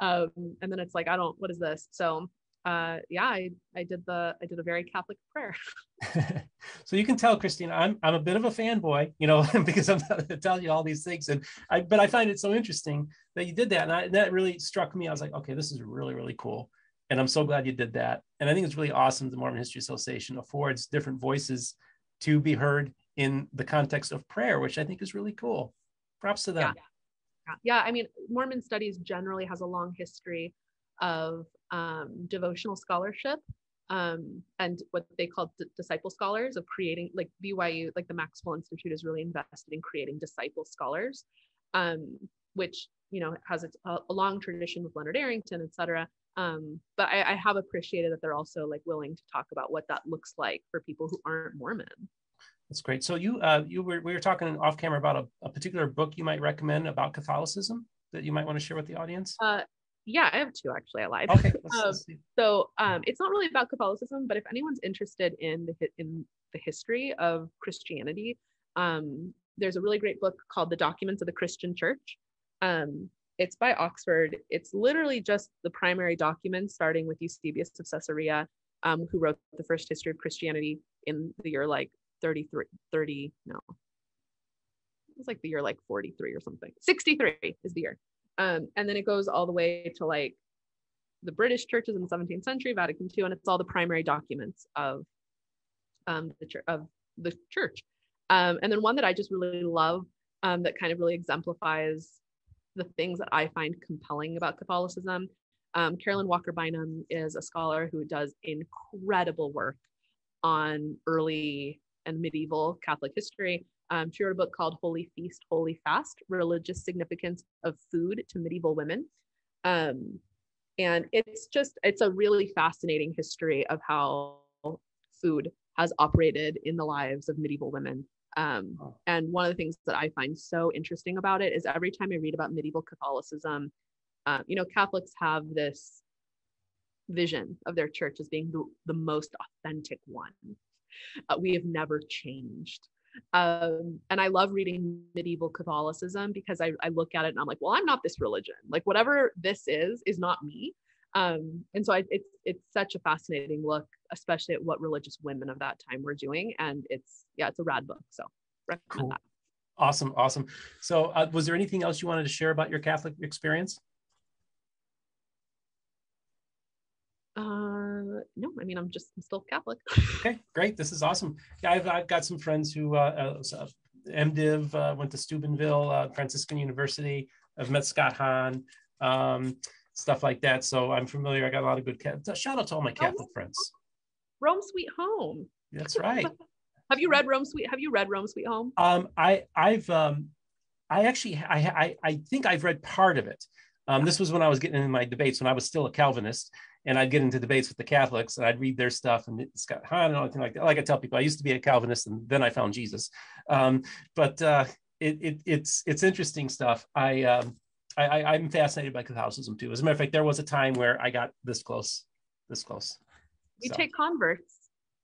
Um, and then it's like i don't what is this? So uh, yeah I, I did the i did a very catholic prayer. [LAUGHS] [LAUGHS] So you can tell Cristina i'm i'm a bit of a fanboy you know [LAUGHS] because i'm telling you all these things. And i but i find it so interesting that you did that. And, I, and that really struck me. I was like okay this is really really cool. And i'm so glad you did that. And i think it's really awesome the mormon history association affords different voices to be heard in the context of prayer which i think is really cool. Props to them. Yeah. Yeah. I mean mormon studies generally has a long history of um, devotional scholarship um, and what they call d- disciple scholars of creating like byu like the maxwell institute is really invested in creating disciple scholars um, which you know has a, a, long tradition with leonard arrington et cetera um, but I, I have appreciated that they're also like willing to talk about what that looks like for people who aren't mormon that's great. So you uh, you were we were talking off camera about a, a, particular book you might recommend about Catholicism that you might want to share with the audience. Uh, yeah, I have two actually. I lied. Okay. [LAUGHS] Um, so um, it's not really about Catholicism, but if anyone's interested in the in the history of Christianity, um, there's a really great book called The Documents of the Christian Church. Um, it's by Oxford. It's literally just the primary documents, starting with Eusebius of Caesarea, um, who wrote the first history of Christianity in the year like 33, 30, no. It was like the year like 43 or something. 63 is the year. Um, and then it goes all the way to like the British churches in the 17th century, Vatican II, and it's all the primary documents of um, the church of the church. Um, and then one that I just really love um, that kind of really exemplifies the things that I find compelling about Catholicism. Um, Caroline Walker Bynum is a scholar who does incredible work on early and medieval Catholic history. Um, she wrote a book called Holy Feast, Holy Fast Religious Significance of Food to Medieval Women. Um, and it's just, it's a really fascinating history of how food has operated in the lives of medieval women. Um, and one of the things that I find so interesting about it is every time I read about medieval Catholicism, uh, you know, Catholics have this vision of their church as being the, the most authentic one. Uh, we have never changed. Um, and I love reading medieval Catholicism because I, I look at it and I'm like, well, I'm not this religion. Like whatever this is, is not me. Um, and so I, it's it's such a fascinating look, especially at what religious women of that time were doing. And it's yeah, it's a rad book. So recommend cool. that. Awesome, awesome. So, uh, was there anything else you wanted to share about your Catholic experience? Uh, no, I mean, I'm just I'm still Catholic. okay, great. This is awesome. Yeah, I've, I've got some friends who uh, uh, MDiv uh, went to Steubenville uh, Franciscan University. I've met Scott Hahn, um, stuff like that. So I'm familiar. I got a lot of good. Catholic. Shout out to all my Catholic oh, friends. Rome Sweet Home. That's right. [LAUGHS] have you read Rome Sweet? Have you read Rome Sweet Home? Um, I I've um, I actually I, I I think I've read part of it. Um, this was when I was getting into my debates when I was still a Calvinist, and I'd get into debates with the Catholics and I'd read their stuff and it's Scott Hahn and everything like that. Like I tell people, I used to be a Calvinist and then I found Jesus. Um, but uh, it, it it's it's interesting stuff. I um I, I am fascinated by Catholicism too. As a matter of fact, there was a time where I got this close, this close. You so. take converts.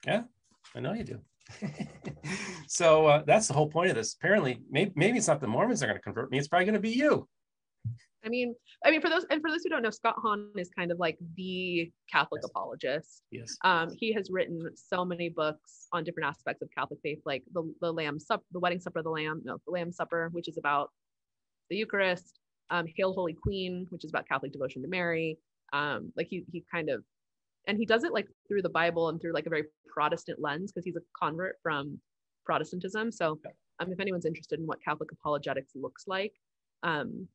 Yeah, I know you do. [LAUGHS] so uh, that's the whole point of this. Apparently, maybe, maybe it's not the Mormons that are going to convert me. It's probably going to be you. I mean, I mean, for those and for those who don't know, Scott Hahn is kind of like the Catholic yes. apologist. Yes. Um, he has written so many books on different aspects of Catholic faith, like the the Lamb Supper, the Wedding Supper of the Lamb, no, the Lamb Supper, which is about the Eucharist. Um, Hail Holy Queen, which is about Catholic devotion to Mary. Um, like he he kind of, and he does it like through the Bible and through like a very Protestant lens because he's a convert from Protestantism. So, um, if anyone's interested in what Catholic apologetics looks like, um,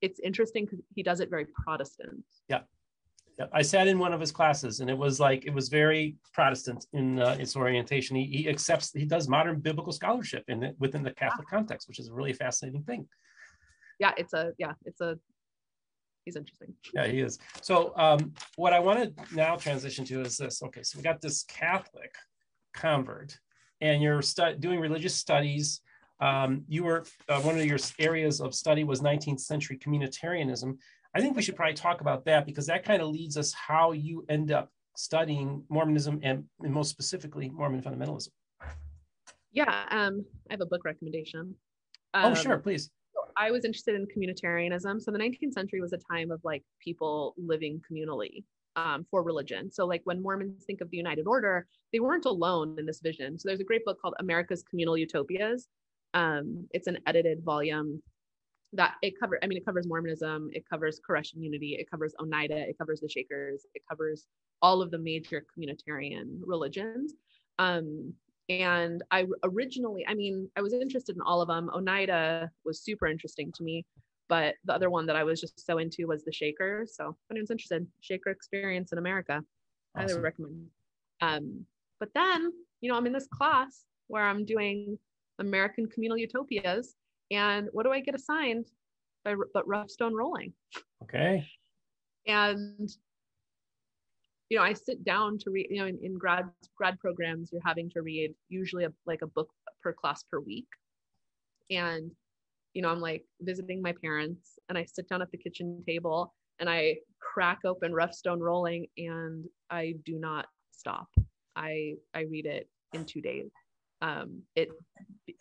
it's interesting because he does it very Protestant. Yeah. Yeah, I sat in one of his classes, and it was like it was very Protestant in uh, its orientation. He, he accepts he does modern biblical scholarship in the, within the Catholic yeah. context, which is a really fascinating thing. Yeah, it's a yeah, it's a he's interesting. Yeah, he is. So um, what I want to now transition to is this. Okay, so we got this Catholic convert, and you're stu- doing religious studies um, you were uh, one of your areas of study was 19th century communitarianism. I think we should probably talk about that because that kind of leads us how you end up studying Mormonism and, and most specifically Mormon fundamentalism. Yeah, um, I have a book recommendation. Um, oh, sure, please. I was interested in communitarianism. So the 19th century was a time of like people living communally um, for religion. So like when Mormons think of the United Order, they weren't alone in this vision. So there's a great book called America's Communal Utopias um, it's an edited volume that it covers, I mean, it covers Mormonism, it covers Koreshan Unity, it covers Oneida, it covers the Shakers, it covers all of the major communitarian religions. Um, and I originally, I mean, I was interested in all of them. Oneida was super interesting to me, but the other one that I was just so into was the Shakers. So if anyone's interested, Shaker experience in America, awesome. highly recommend. Um, but then, you know, I'm in this class where I'm doing American Communal Utopias. And what do I get assigned by but Rough Stone Rolling? Okay. And you know, I sit down to read. You know, in, in grad grad programs, you're having to read usually a, like a book per class per week. And you know, I'm like visiting my parents, and I sit down at the kitchen table and I crack open Rough Stone Rolling, and I do not stop. I I read it in two days um it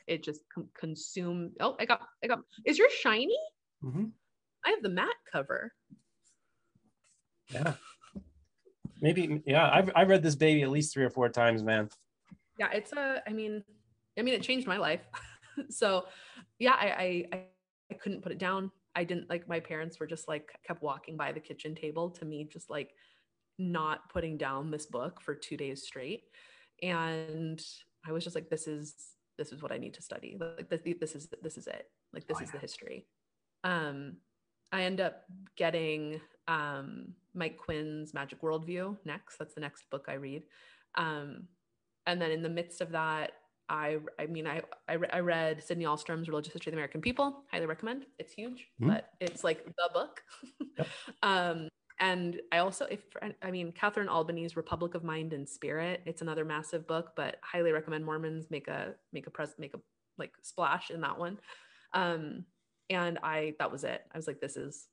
it just com- consume oh i got i got is your shiny? Mm-hmm. i have the matte cover. Yeah. Maybe yeah I've, I've read this baby at least three or four times man. Yeah it's a i mean i mean it changed my life. [LAUGHS] So yeah I, I i couldn't put it down. I didn't like my parents were just like kept walking by the kitchen table to me just like not putting down this book for two days straight. And I was just like, this is this is what I need to study. Like this, this is this is it. Like this oh, is yeah. the history. Um, I end up getting um, Mike Quinn's Magic Worldview next. That's the next book I read. Um, and then in the midst of that, I I mean I I, I read Sidney Ahlstrom's Religious History of the American People. Highly recommend. It's huge, mm-hmm. but it's like the book. Yep. [LAUGHS] um, and I also, if I mean, Catherine Albanese's Republic of Mind and Spirit, it's another massive book, but highly recommend Mormons make a make a press make a like splash in that one. Um, and I that was it. I was like, this is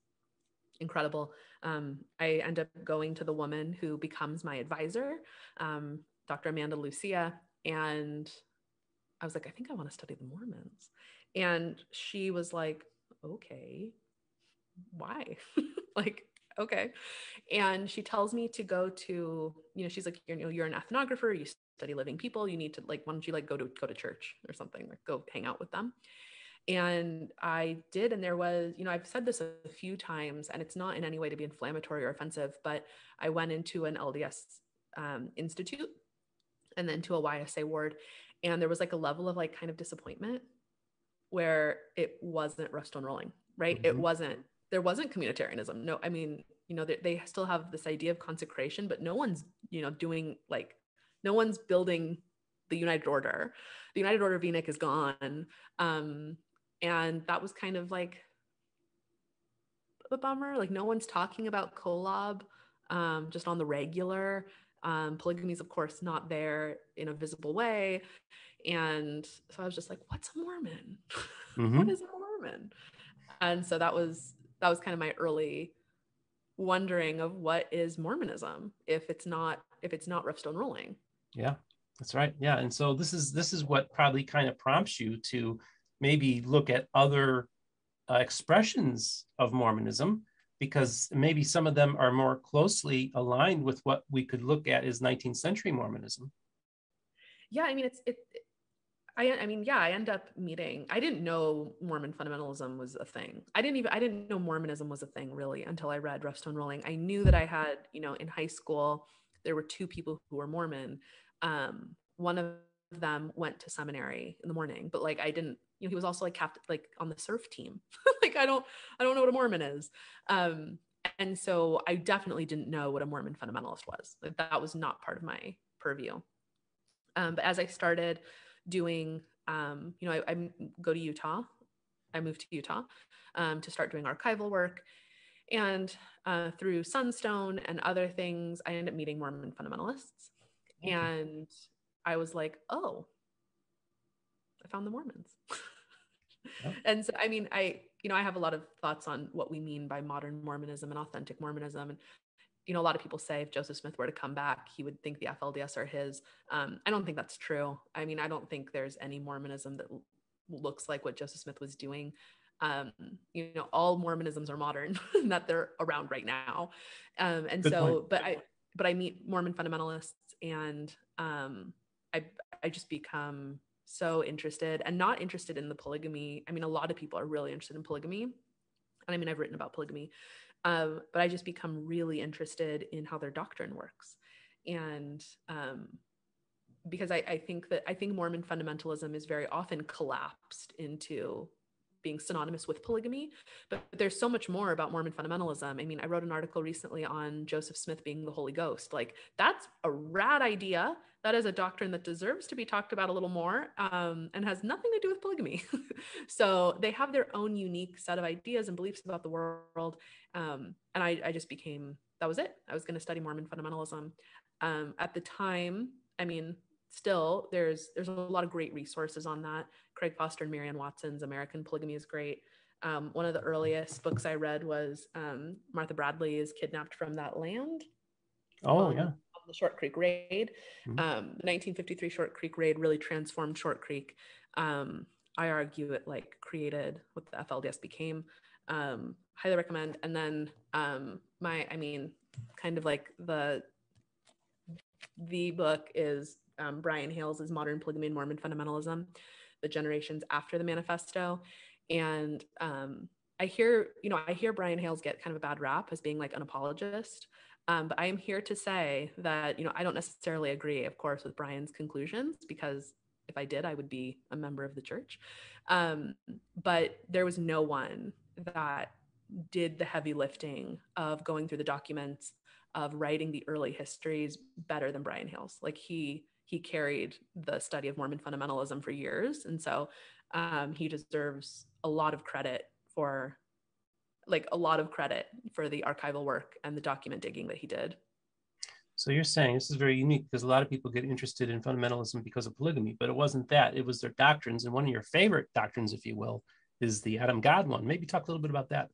incredible. Um, I end up going to the woman who becomes my advisor, um, Dr. Amanda Lucia, and I was like, I think I want to study the Mormons. And she was like, okay, why? [LAUGHS] like okay. And she tells me to go to, you know, she's like, you know, you're an ethnographer, you study living people, you need to like, why don't you like go to go to church or something, like go hang out with them. And I did, and there was, you know, I've said this a few times, and it's not in any way to be inflammatory or offensive, but I went into an LDS um, institute and then to a YSA ward, and there was like a level of like kind of disappointment where it wasn't Rough Stone Rolling, right? Mm-hmm. It wasn't there wasn't communitarianism. No, I mean, you know, they, they still have this idea of consecration, but no one's, you know, doing like, no one's building the United Order. The United Order of Enoch is gone. Um, and that was kind of like a bummer. Like no one's talking about Kolob um, just on the regular. Um, polygamy is, of course, not there in a visible way. And so I was just like, what's a Mormon? [LAUGHS] Mm-hmm. what is a Mormon? And so that was that was kind of my early wondering of what is Mormonism if it's not if it's not Rough Stone Rolling. Yeah, that's right. Yeah, and so this is this is what probably kind of prompts you to maybe look at other uh, expressions of Mormonism because maybe some of them are more closely aligned with what we could look at as 19th century Mormonism. Yeah, I mean it's it, I, I mean, yeah, I end up meeting. I didn't know Mormon fundamentalism was a thing. I didn't even I didn't know Mormonism was a thing really until I read Rough Stone Rolling. I knew that I had, you know, in high school there were two people who were Mormon. Um, one of them went to seminary in the morning, but like I didn't, you know, he was also like captain, like on the surf team. [LAUGHS] like I don't, I don't know what a Mormon is. Um, and so I definitely didn't know what a Mormon fundamentalist was. Like that was not part of my purview. Um, but as I started doing, um, you know, I, I, go to Utah. I moved to Utah um, to start doing archival work. And uh, through Sunstone and other things, I ended up meeting Mormon fundamentalists. Mm-hmm. And I was like, oh, I found the Mormons. [LAUGHS] yeah. And so, I mean, I, you know, I have a lot of thoughts on what we mean by modern Mormonism and authentic Mormonism. And you know, a lot of people say if Joseph Smith were to come back, he would think the FLDS are his. Um, I don't think that's true. I mean, I don't think there's any Mormonism that l- looks like what Joseph Smith was doing. Um, you know, all Mormonisms are modern, [LAUGHS] that they're around right now. Um, and Good so, point. but I, but I meet Mormon fundamentalists, and um, I, I just become so interested, and not interested in the polygamy. I mean, a lot of people are really interested in polygamy, and I mean, I've written about polygamy, um, but I just become really interested in how their doctrine works. And um, because I, I think that I think Mormon fundamentalism is very often collapsed into being synonymous with polygamy. But there's so much more about Mormon fundamentalism. I mean, I wrote an article recently on Joseph Smith being the Holy Ghost. Like, that's a rad idea. That is a doctrine that deserves to be talked about a little more um, and has nothing to do with polygamy. [LAUGHS] so they have their own unique set of ideas and beliefs about the world. Um, and I, I just became, that was it. I was going to study Mormon fundamentalism. Um, at the time, I mean, still there's there's a lot of great resources on that. Craig foster and marianne watson's american polygamy is great. Um, one of the earliest books i read was um, martha is kidnapped from that land. Oh yeah. the short creek raid. Mm-hmm. um, the 1953 short creek raid really transformed short creek. Um, i argue it like created what the flds became. Um, highly recommend. And then um, my i mean kind of like the the book is um, Brian Hales' Modern Polygamy and Mormon Fundamentalism, the generations after the manifesto. And um, I hear, you know, I hear Brian Hales get kind of a bad rap as being like an apologist. Um, but I am here to say that, you know, I don't necessarily agree, of course, with Brian's conclusions because if I did, I would be a member of the church. Um, but there was no one that did the heavy lifting of going through the documents of writing the early histories better than Brian Hales. Like he he carried the study of Mormon fundamentalism for years. And so um, he deserves a lot of credit for, like, a lot of credit for the archival work and the document digging that he did. So you're saying this is very unique because a lot of people get interested in fundamentalism because of polygamy, but it wasn't that. It was their doctrines. And one of your favorite doctrines, if you will, is the Adam God one. Maybe talk a little bit about that.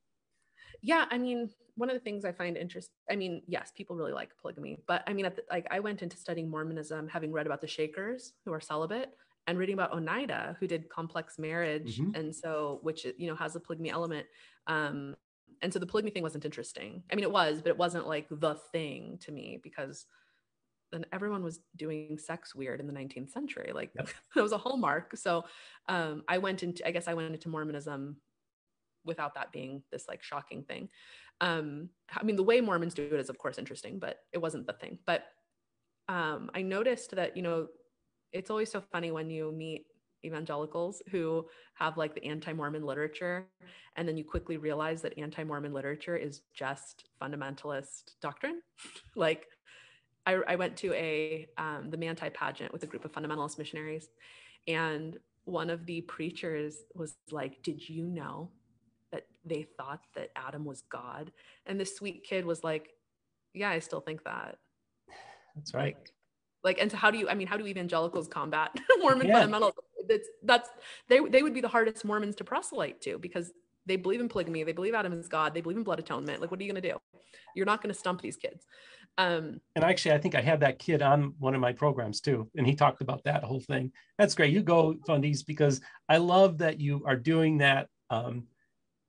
Yeah, I mean, one of the things I find interesting, I mean, yes, people really like polygamy, but I mean, the, like I went into studying Mormonism, having read about the Shakers who are celibate and reading about Oneida who did complex marriage. Mm-hmm. And so, which, you know, has a polygamy element. Um, and so the polygamy thing wasn't interesting. I mean, it was, but it wasn't like the thing to me because then everyone was doing sex weird in the 19th century. Like yep. [LAUGHS] it was a hallmark. So um, I went into, I guess I went into Mormonism without that being this like shocking thing. Um, I mean, the way Mormons do it is, of course, interesting, but it wasn't the thing. But um, I noticed that, you know, it's always so funny when you meet evangelicals who have like the anti-Mormon literature, and then you quickly realize that anti-Mormon literature is just fundamentalist doctrine. [LAUGHS] like, I, I, went to a um, the Manti pageant with a group of fundamentalist missionaries, and one of the preachers was like, "Did you know they thought that Adam was God. And this sweet kid was like, Yeah, I still think that. That's right. Like, like, and so how do you? I mean, how do evangelicals combat [LAUGHS] Mormon yeah. fundamentals? That's that's they they would be the hardest Mormons to proselyte to because they believe in polygamy, they believe Adam is God, they believe in blood atonement. Like, what are you going to do? You're not going to stump these kids. Um, and actually, I think I had that kid on one of my programs too, and he talked about that whole thing. That's great. You go, Fundies, because I love that you are doing that. Um,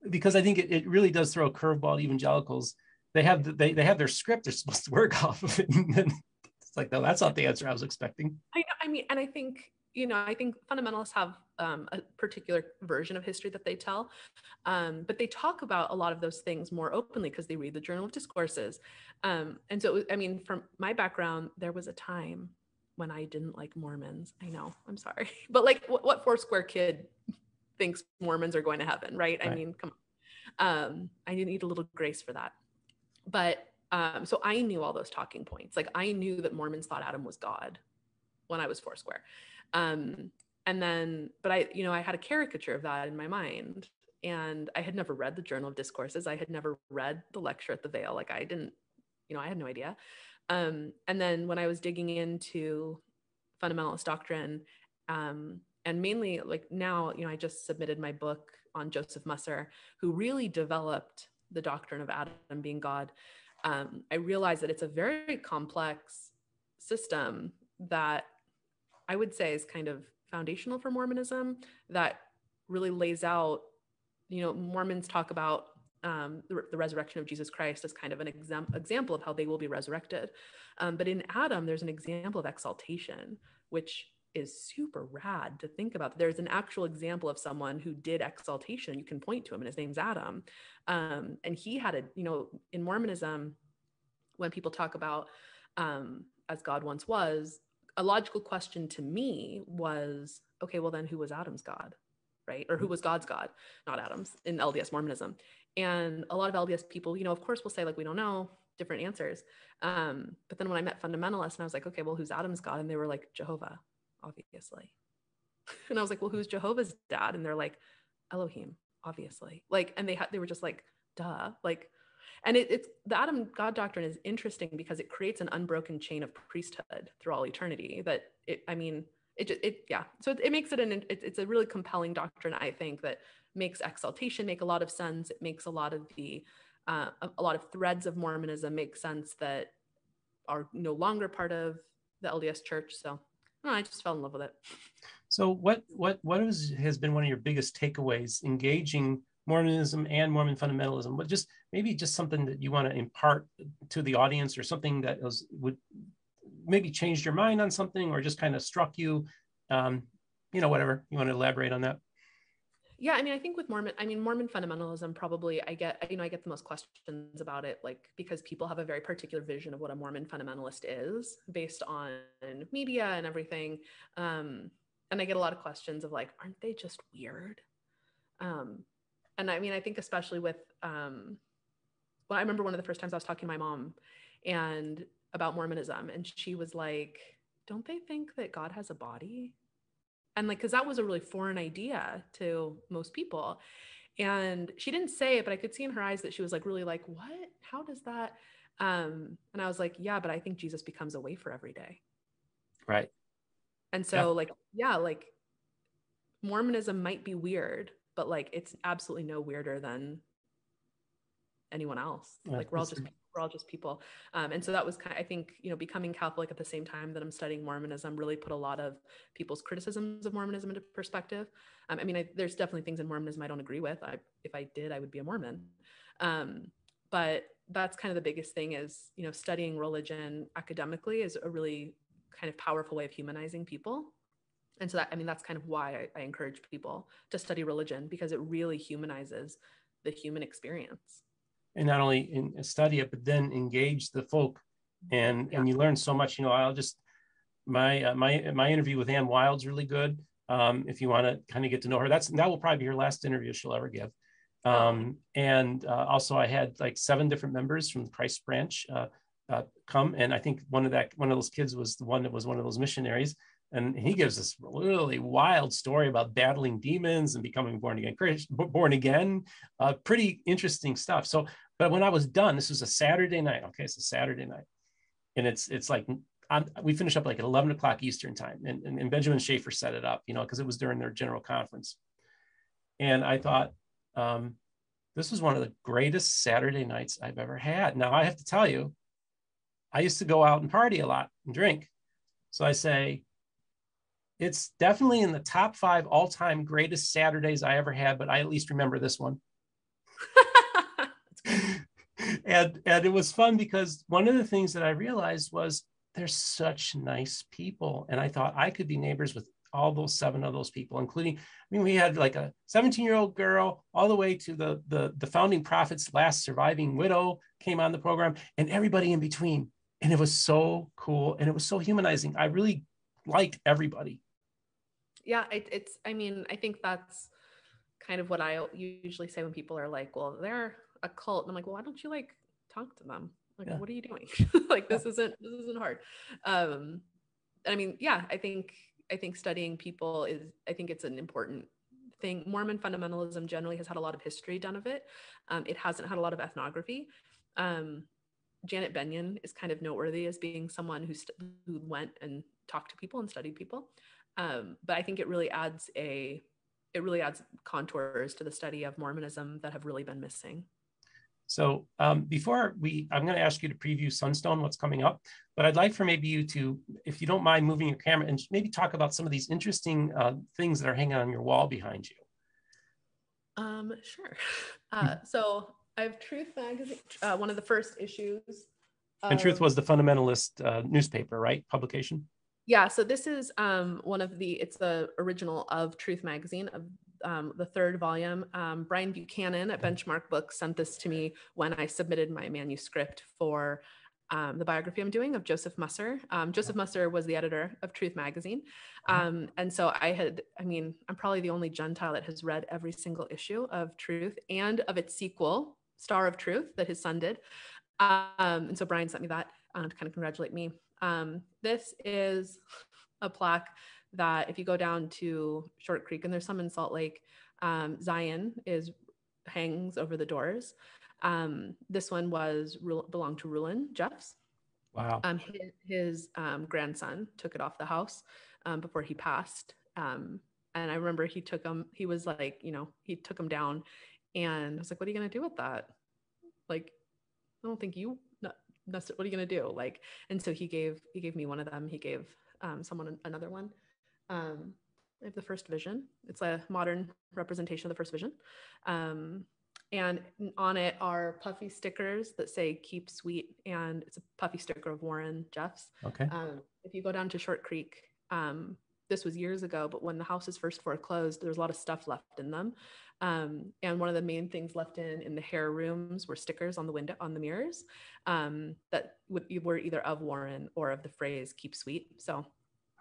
because I think it, it really does throw a curveball to evangelicals. They have the, they they have their script they're [LAUGHS] supposed to work off of it, and then it's like, no, that's not the answer I was expecting. I, I mean, and I think you know, I think fundamentalists have um, a particular version of history that they tell, um, but they talk about a lot of those things more openly because they read the Journal of Discourses. Um, and so, I mean, from my background, there was a time when I didn't like Mormons. I know, I'm sorry, [LAUGHS] but like, what, what Foursquare kid thinks Mormons are going to heaven, right? right. I mean, come on. Um, I need a little grace for that. But um, so I knew all those talking points. Like I knew that Mormons thought Adam was God when I was Foursquare. Um, and then, but I, you know, I had a caricature of that in my mind. And I had never read the Journal of Discourses. I had never read the lecture at the Veil. Like I didn't, you know, I had no idea. Um, and then when I was digging into fundamentalist doctrine, um, and mainly like now, you know, I just submitted my book on Joseph Musser, who really developed the doctrine of Adam being God. Um, I realized that it's a very complex system that I would say is kind of foundational for Mormonism that really lays out, you know, Mormons talk about um, the, the, resurrection of Jesus Christ as kind of an exam- example of how they will be resurrected. Um, but in Adam, there's an example of exaltation, which is super rad to think about. There's an actual example of someone who did exaltation. You can point to him, and his name's Adam. Um, and he had a, you know, in Mormonism, when people talk about um, as God once was, a logical question to me was okay well then who was adam's god right or who mm. was god's god not adam's in lds mormonism and a lot of lds people you know of course will say like we don't know different answers um, but then when i met fundamentalists and i was like okay well who's adam's god and they were like jehovah obviously. And i was like well who's jehovah's dad? And they're like elohim obviously. Like and they had they were just like duh. Like and it, it's the adam god doctrine is interesting because it creates an unbroken chain of priesthood through all eternity that it i mean it just it yeah. So it, it makes it an it, it's a really compelling doctrine i think that makes exaltation make a lot of sense. It makes a lot of the uh, a, a lot of threads of mormonism make sense that are no longer part of the lds church. So no, i just fell in love with it so what what what is, has been one of your biggest takeaways engaging Mormonism and Mormon fundamentalism, but just maybe just something that you want to impart to the audience or something that was, would maybe changed your mind on something or just kind of struck you, um, you know, whatever you want to elaborate on that. Yeah, I mean, I think with Mormon, I mean, Mormon fundamentalism, probably I get, you know, I get the most questions about it, like because people have a very particular vision of what a Mormon fundamentalist is based on media and everything. Um, and I get a lot of questions of like, aren't they just weird? Um, and I mean, I think especially with, um, well, I remember one of the first times I was talking to my mom and about Mormonism, and she was like, "Don't they think that God has a body?" And like, because that was a really foreign idea to most people. And she didn't say it, but I could see in her eyes that she was like, really like, "What? How does that?" Um, and I was like, "Yeah, but I think Jesus becomes a wafer every day." Right. And so, yeah. like, yeah, like Mormonism might be weird, but like it's absolutely no weirder than anyone else. Yeah, like we're all just we're all just people. Um, and so that was kind of, I think, you know, becoming Catholic at the same time that I'm studying Mormonism really put a lot of people's criticisms of Mormonism into perspective. Um, I mean, I, there's definitely things in Mormonism I don't agree with. I, if I did, I would be a Mormon. Um, but that's kind of the biggest thing is, you know, studying religion academically is a really kind of powerful way of humanizing people and so that i mean that's kind of why I, I, encourage people to study religion because it really humanizes the human experience and not only in, study it but then engage the folk. And yeah. and you learn so much. You know i'll just my uh, my my interview with Anne Wilde's really good um, if you want to kind of get to know her. That's that will probably be her last interview she'll ever give. Um, and uh, also i had like seven different members from the christ branch uh, uh, come. And i think one of that one of those kids was the one that was one of those missionaries and he gives this really wild story about battling demons and becoming born again born again uh, pretty interesting stuff so but when i was done this was a saturday night okay it's a saturday night and it's it's like I'm, we finished up like at 11 o'clock Eastern time, and, and, and Benjamin Schaefer set it up, you know, because it was during their general conference. And I thought, um, this was one of the greatest Saturday nights I've ever had. Now I have to tell you, I used to go out and party a lot and drink. So I say, it's definitely in the top five all-time greatest Saturdays I ever had, but I at least remember this one. [LAUGHS] and and it was fun because one of the things that I realized was they're such nice people, and I thought I could be neighbors with all those seven of those people, including I mean we had like a 17 year old girl all the way to the the the founding prophet's last surviving widow came on the program, and everybody in between, and it was so cool and it was so humanizing. I really liked everybody. Yeah, it, it's. I mean, I think that's kind of what I usually say when people are like, "Well, they're a cult," and I'm like, "Well, why don't you like talk to them? Like, yeah. what are you doing? [LAUGHS] like, this isn't this isn't hard." Um, and I mean, yeah, I think I think studying people is. I think it's an important thing. Mormon fundamentalism generally has had a lot of history done of it. Um, it hasn't had a lot of ethnography. Um, Janet Bennion is kind of noteworthy as being someone who st- who went and talked to people and studied people. Um, but I think it really adds a it really adds contours to the study of Mormonism that have really been missing. So um, before we, I'm going to ask you to preview Sunstone, what's coming up, but I'd like for maybe you to, if you don't mind moving your camera and maybe talk about some of these interesting uh, things that are hanging on your wall behind you. Um, sure. [LAUGHS] Uh, so I have Truth Magazine, uh, one of the first issues. And Truth was the fundamentalist uh, newspaper, right? Publication yeah so this is um, one of the it's the original of truth magazine of um, the third volume. Um, brian buchanan at benchmark books sent this to me when i submitted my manuscript for um, the biography i'm doing of joseph musser. Um, joseph musser was the editor of truth magazine. Mm-hmm. um, and so i had i mean i'm probably the only gentile that has read every single issue of truth and of its sequel star of truth that his son did. And so brian sent me that uh, to kind of congratulate me um, this is a plaque that if you go down to Short Creek, and there's some in Salt Lake, um, Zion is hangs over the doors. Um, this one was belonged to Rulon Jeffs. Wow. Um, his, his um, grandson took it off the house um, before he passed. Um, and I remember he took him. He was like, you know, he took him down, and I was like, "What are you gonna do with that?" Like, I don't think you what are you going to do? Like and so he gave he gave me one of them. He gave um, someone another one. Um, i have the first vision. It's a modern representation of the first vision. Um, and on it are puffy stickers that say keep sweet and it's a puffy sticker of warren jeffs. Okay. Um, if you go down to short creek um, this was years ago but when the houses first foreclosed there was a lot of stuff left in them um, and one of the main things left in in the hair rooms were stickers on the window on the mirrors um, that would, were either of Warren or of the phrase "keep sweet." So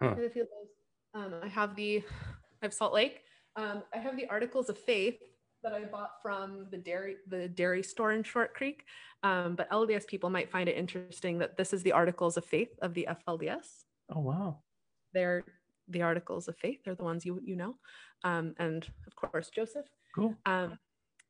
huh. I, um, I have the I have Salt Lake. Um, I have the Articles of Faith that I bought from the dairy the dairy store in Short Creek. Um, but LDS people might find it interesting that this is the Articles of Faith of the FLDS. Oh wow! They're the Articles of Faith. They're the ones you you know, um, and of course Joseph. Cool. Um,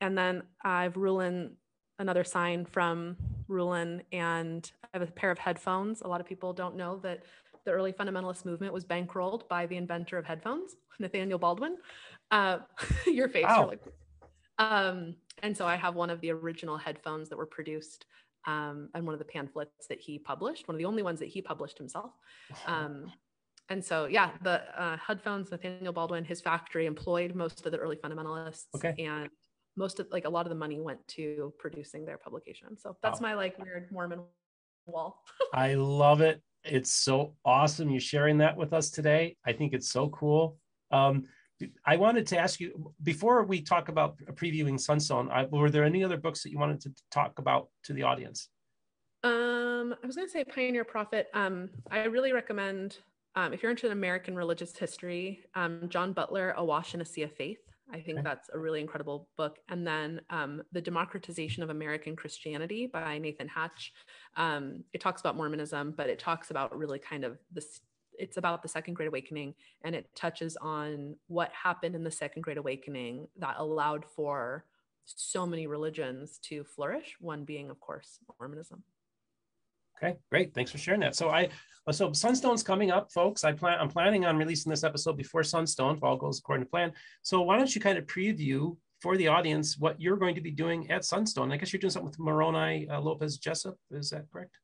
and then I've Rulon another sign from Rulon, and I have a pair of headphones. A lot of people don't know that the early fundamentalist movement was bankrolled by the inventor of headphones, Nathaniel Baldwin. Uh, [LAUGHS] your face, wow. like, um, and so I have one of the original headphones that were produced um, and one of the pamphlets that he published, one of the only ones that he published himself. [LAUGHS] Um, and so yeah the uh, headphones nathaniel baldwin his factory employed most of the early fundamentalists okay. and most of like a lot of the money went to producing their publication so that's wow. my like weird mormon wall [LAUGHS] i love it it's so awesome you sharing that with us today i think it's so cool um, I wanted to ask you before we talk about previewing Sunstone. I, were there any other books that you wanted to talk about to the audience? Um, I was going to say Pioneer Prophet. Um, I really recommend um, if you're into American religious history, um, Jon Butler, Awash in a Sea of Faith. I think that's a really incredible book. And then um, The Democratization of American Christianity by Nathan Hatch. Um, it talks about Mormonism, but it talks about really kind of this. It's about the Second Great Awakening, and it touches on what happened in the Second Great Awakening that allowed for so many religions to flourish. One being, of course, Mormonism. Okay, great. Thanks for sharing that. So I so Sunstone's coming up, folks. I plan I'm planning on releasing this episode before Sunstone, if all goes according to plan. So why don't you kind of preview for the audience what you're going to be doing at Sunstone? I guess you're doing something with Moroni uh, Lopez Jessop. Is that correct?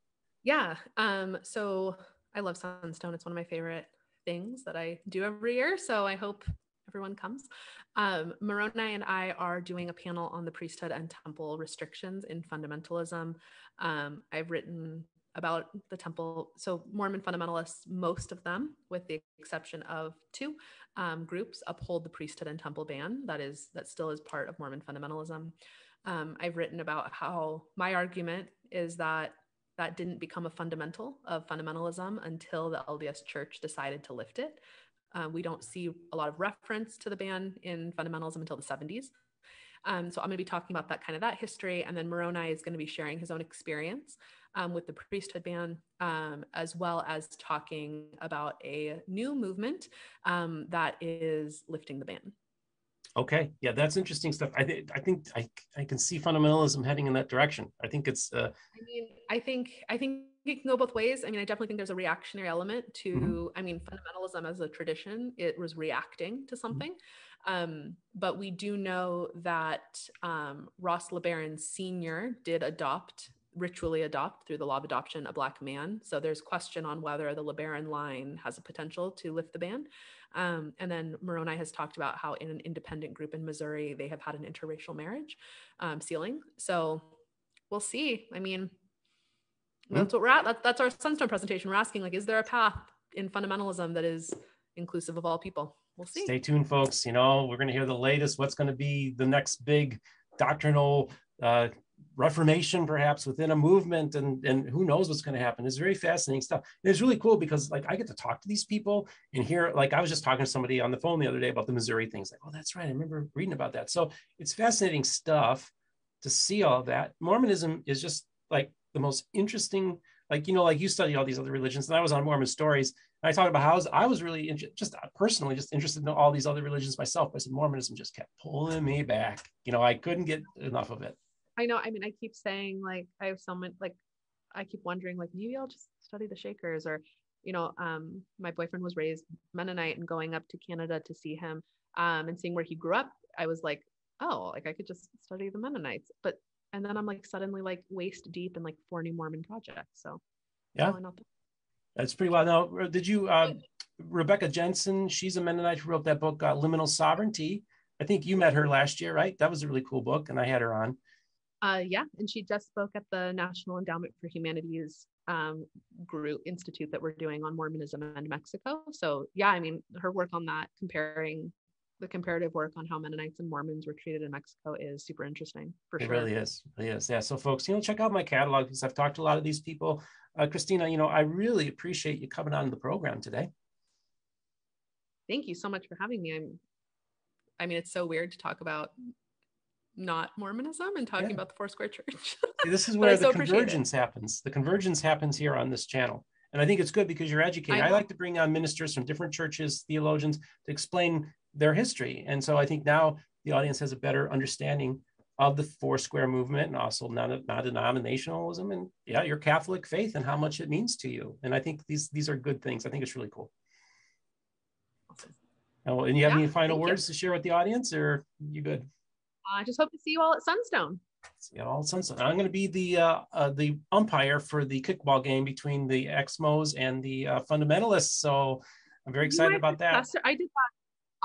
Yeah. Um, so I love Sunstone. It's one of my favorite things that I do every year. So I hope everyone comes. Um, Moroni and I are doing a panel on the priesthood and temple restrictions in fundamentalism. Um, I've written about the temple. So Mormon fundamentalists, most of them, with the exception of two um, groups, uphold the priesthood and temple ban. That is that still is part of Mormon fundamentalism. Um, I've written about how my argument is that that didn't become a fundamental of fundamentalism until the LDS Church decided to lift it. Uh, we don't see a lot of reference to the ban in fundamentalism until the 70s. Um, so I'm going to be talking about that kind of that history, and then Moroni is going to be sharing his own experience um, with the priesthood ban, um, as well as talking about a new movement um, that is lifting the ban. Okay, yeah, that's interesting stuff. I think I think I, I can see fundamentalism heading in that direction. I think it's. Uh... I mean, I think I think it can go both ways. I mean, I definitely think there's a reactionary element to. Mm-hmm. I mean, fundamentalism as a tradition, it was reacting to mm-hmm. something. Um, but we do know that um, Ross LeBaron Sr. did adopt ritually adopt through the law of adoption a black man. So there's question on whether the LeBaron line has a potential to lift the ban. Um, and then Moroni has talked about how in an independent group in Missouri, they have had an interracial marriage um, sealing. So we'll see. I mean, mm-hmm. that's what we're at. That, that's our Sunstone presentation. We're asking like, is there a path in fundamentalism that is inclusive of all people? We'll see. Stay tuned, folks. You know, we're going to hear the latest. What's going to be the next big doctrinal uh, reformation perhaps within a movement and and who knows what's going to happen. It's very fascinating stuff. And it's really cool because like i get to talk to these people and hear like i was just talking to somebody on the phone the other day about the missouri things like oh that's right i remember reading about that. So it's fascinating stuff to see all that. Mormonism is just like the most interesting like you know like you study all these other religions and i was on mormon stories and i talked about how i was really just uh, personally just interested in all these other religions myself i said mormonism just kept pulling me back. You know i couldn't get enough of it I know. I mean, I keep saying like I have someone like I keep wondering like maybe I'll just study the Shakers or you know um my boyfriend was raised Mennonite and going up to Canada to see him um and seeing where he grew up I was like oh like I could just study the Mennonites. But and then I'm like suddenly like waist deep in like four new Mormon projects so. Yeah. That's pretty well now did you uh, Rebecca Janzen she's a Mennonite who wrote that book uh, Liminal Sovereignty. I think you met her last year right? That was a really cool book and I had her on uh, yeah, and she just spoke at the National Endowment for Humanities um, group institute that we're doing on Mormonism and Mexico. So yeah, I mean, her work on that, comparing the comparative work on how Mennonites and Mormons were treated in Mexico is super interesting for it sure. It really is. It really is. Yeah. So folks, you know, check out my catalog because I've talked to a lot of these people. Uh, Cristina, you know, I really appreciate you coming on the program today. Thank you so much for having me. I'm I mean, it's so weird to talk about not Mormonism and talking yeah. about the Foursquare Church. See, this is [LAUGHS] where the so convergence happens. The convergence happens here on this channel. And I think it's good because you're educating. I, I, like to bring on ministers from different churches, theologians, to explain their history. And so I think now the audience has a better understanding of the Foursquare movement and also non-denominationalism and yeah, your Catholic faith and how much it means to you. And I think these these are good things. I think it's really cool. Awesome. Oh, and you have yeah, any final words you. to share with the audience, or you good? I just hope to see you all at Sunstone. See you all at Sunstone. I'm going to be the uh, uh, the umpire for the kickball game between the Exmos and the uh, Fundamentalists. So I'm very excited about that. I did that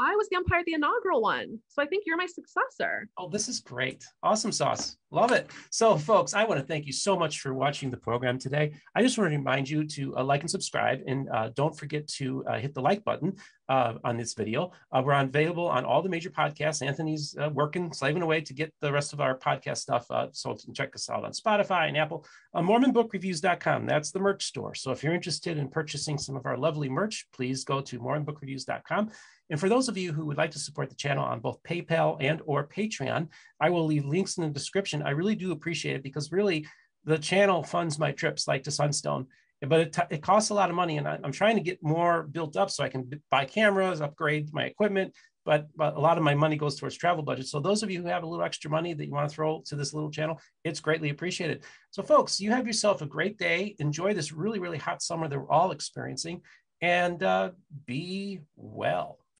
I was the umpire the inaugural one. So I think you're my successor. Oh, this is great. Awesome sauce. Love it. So, folks, I want to thank you so much for watching the program today. I just want to remind you to uh, like and subscribe, and uh, don't forget to uh, hit the like button uh, on this video. Uh, we're available on all the major podcasts. Anthony's uh, working, slaving away to get the rest of our podcast stuff. so check us out on Spotify and Apple. MormonBookReviews.com. That's the merch store. So if you're interested in purchasing some of our lovely merch, please go to MormonBookReviews.com. And for those of you who would like to support the channel on both PayPal and or Patreon, I will leave links in the description. I really do appreciate it because really the channel funds my trips like to Sunstone, but it, it costs a lot of money and I, am trying to get more built up so I can buy cameras, upgrade my equipment, but, but a lot of my money goes towards travel budget. So those of you who have a little extra money that you want to throw to this little channel, it's greatly appreciated. So folks, you have yourself a great day. Enjoy this really, really hot summer that we're all experiencing and uh, be well.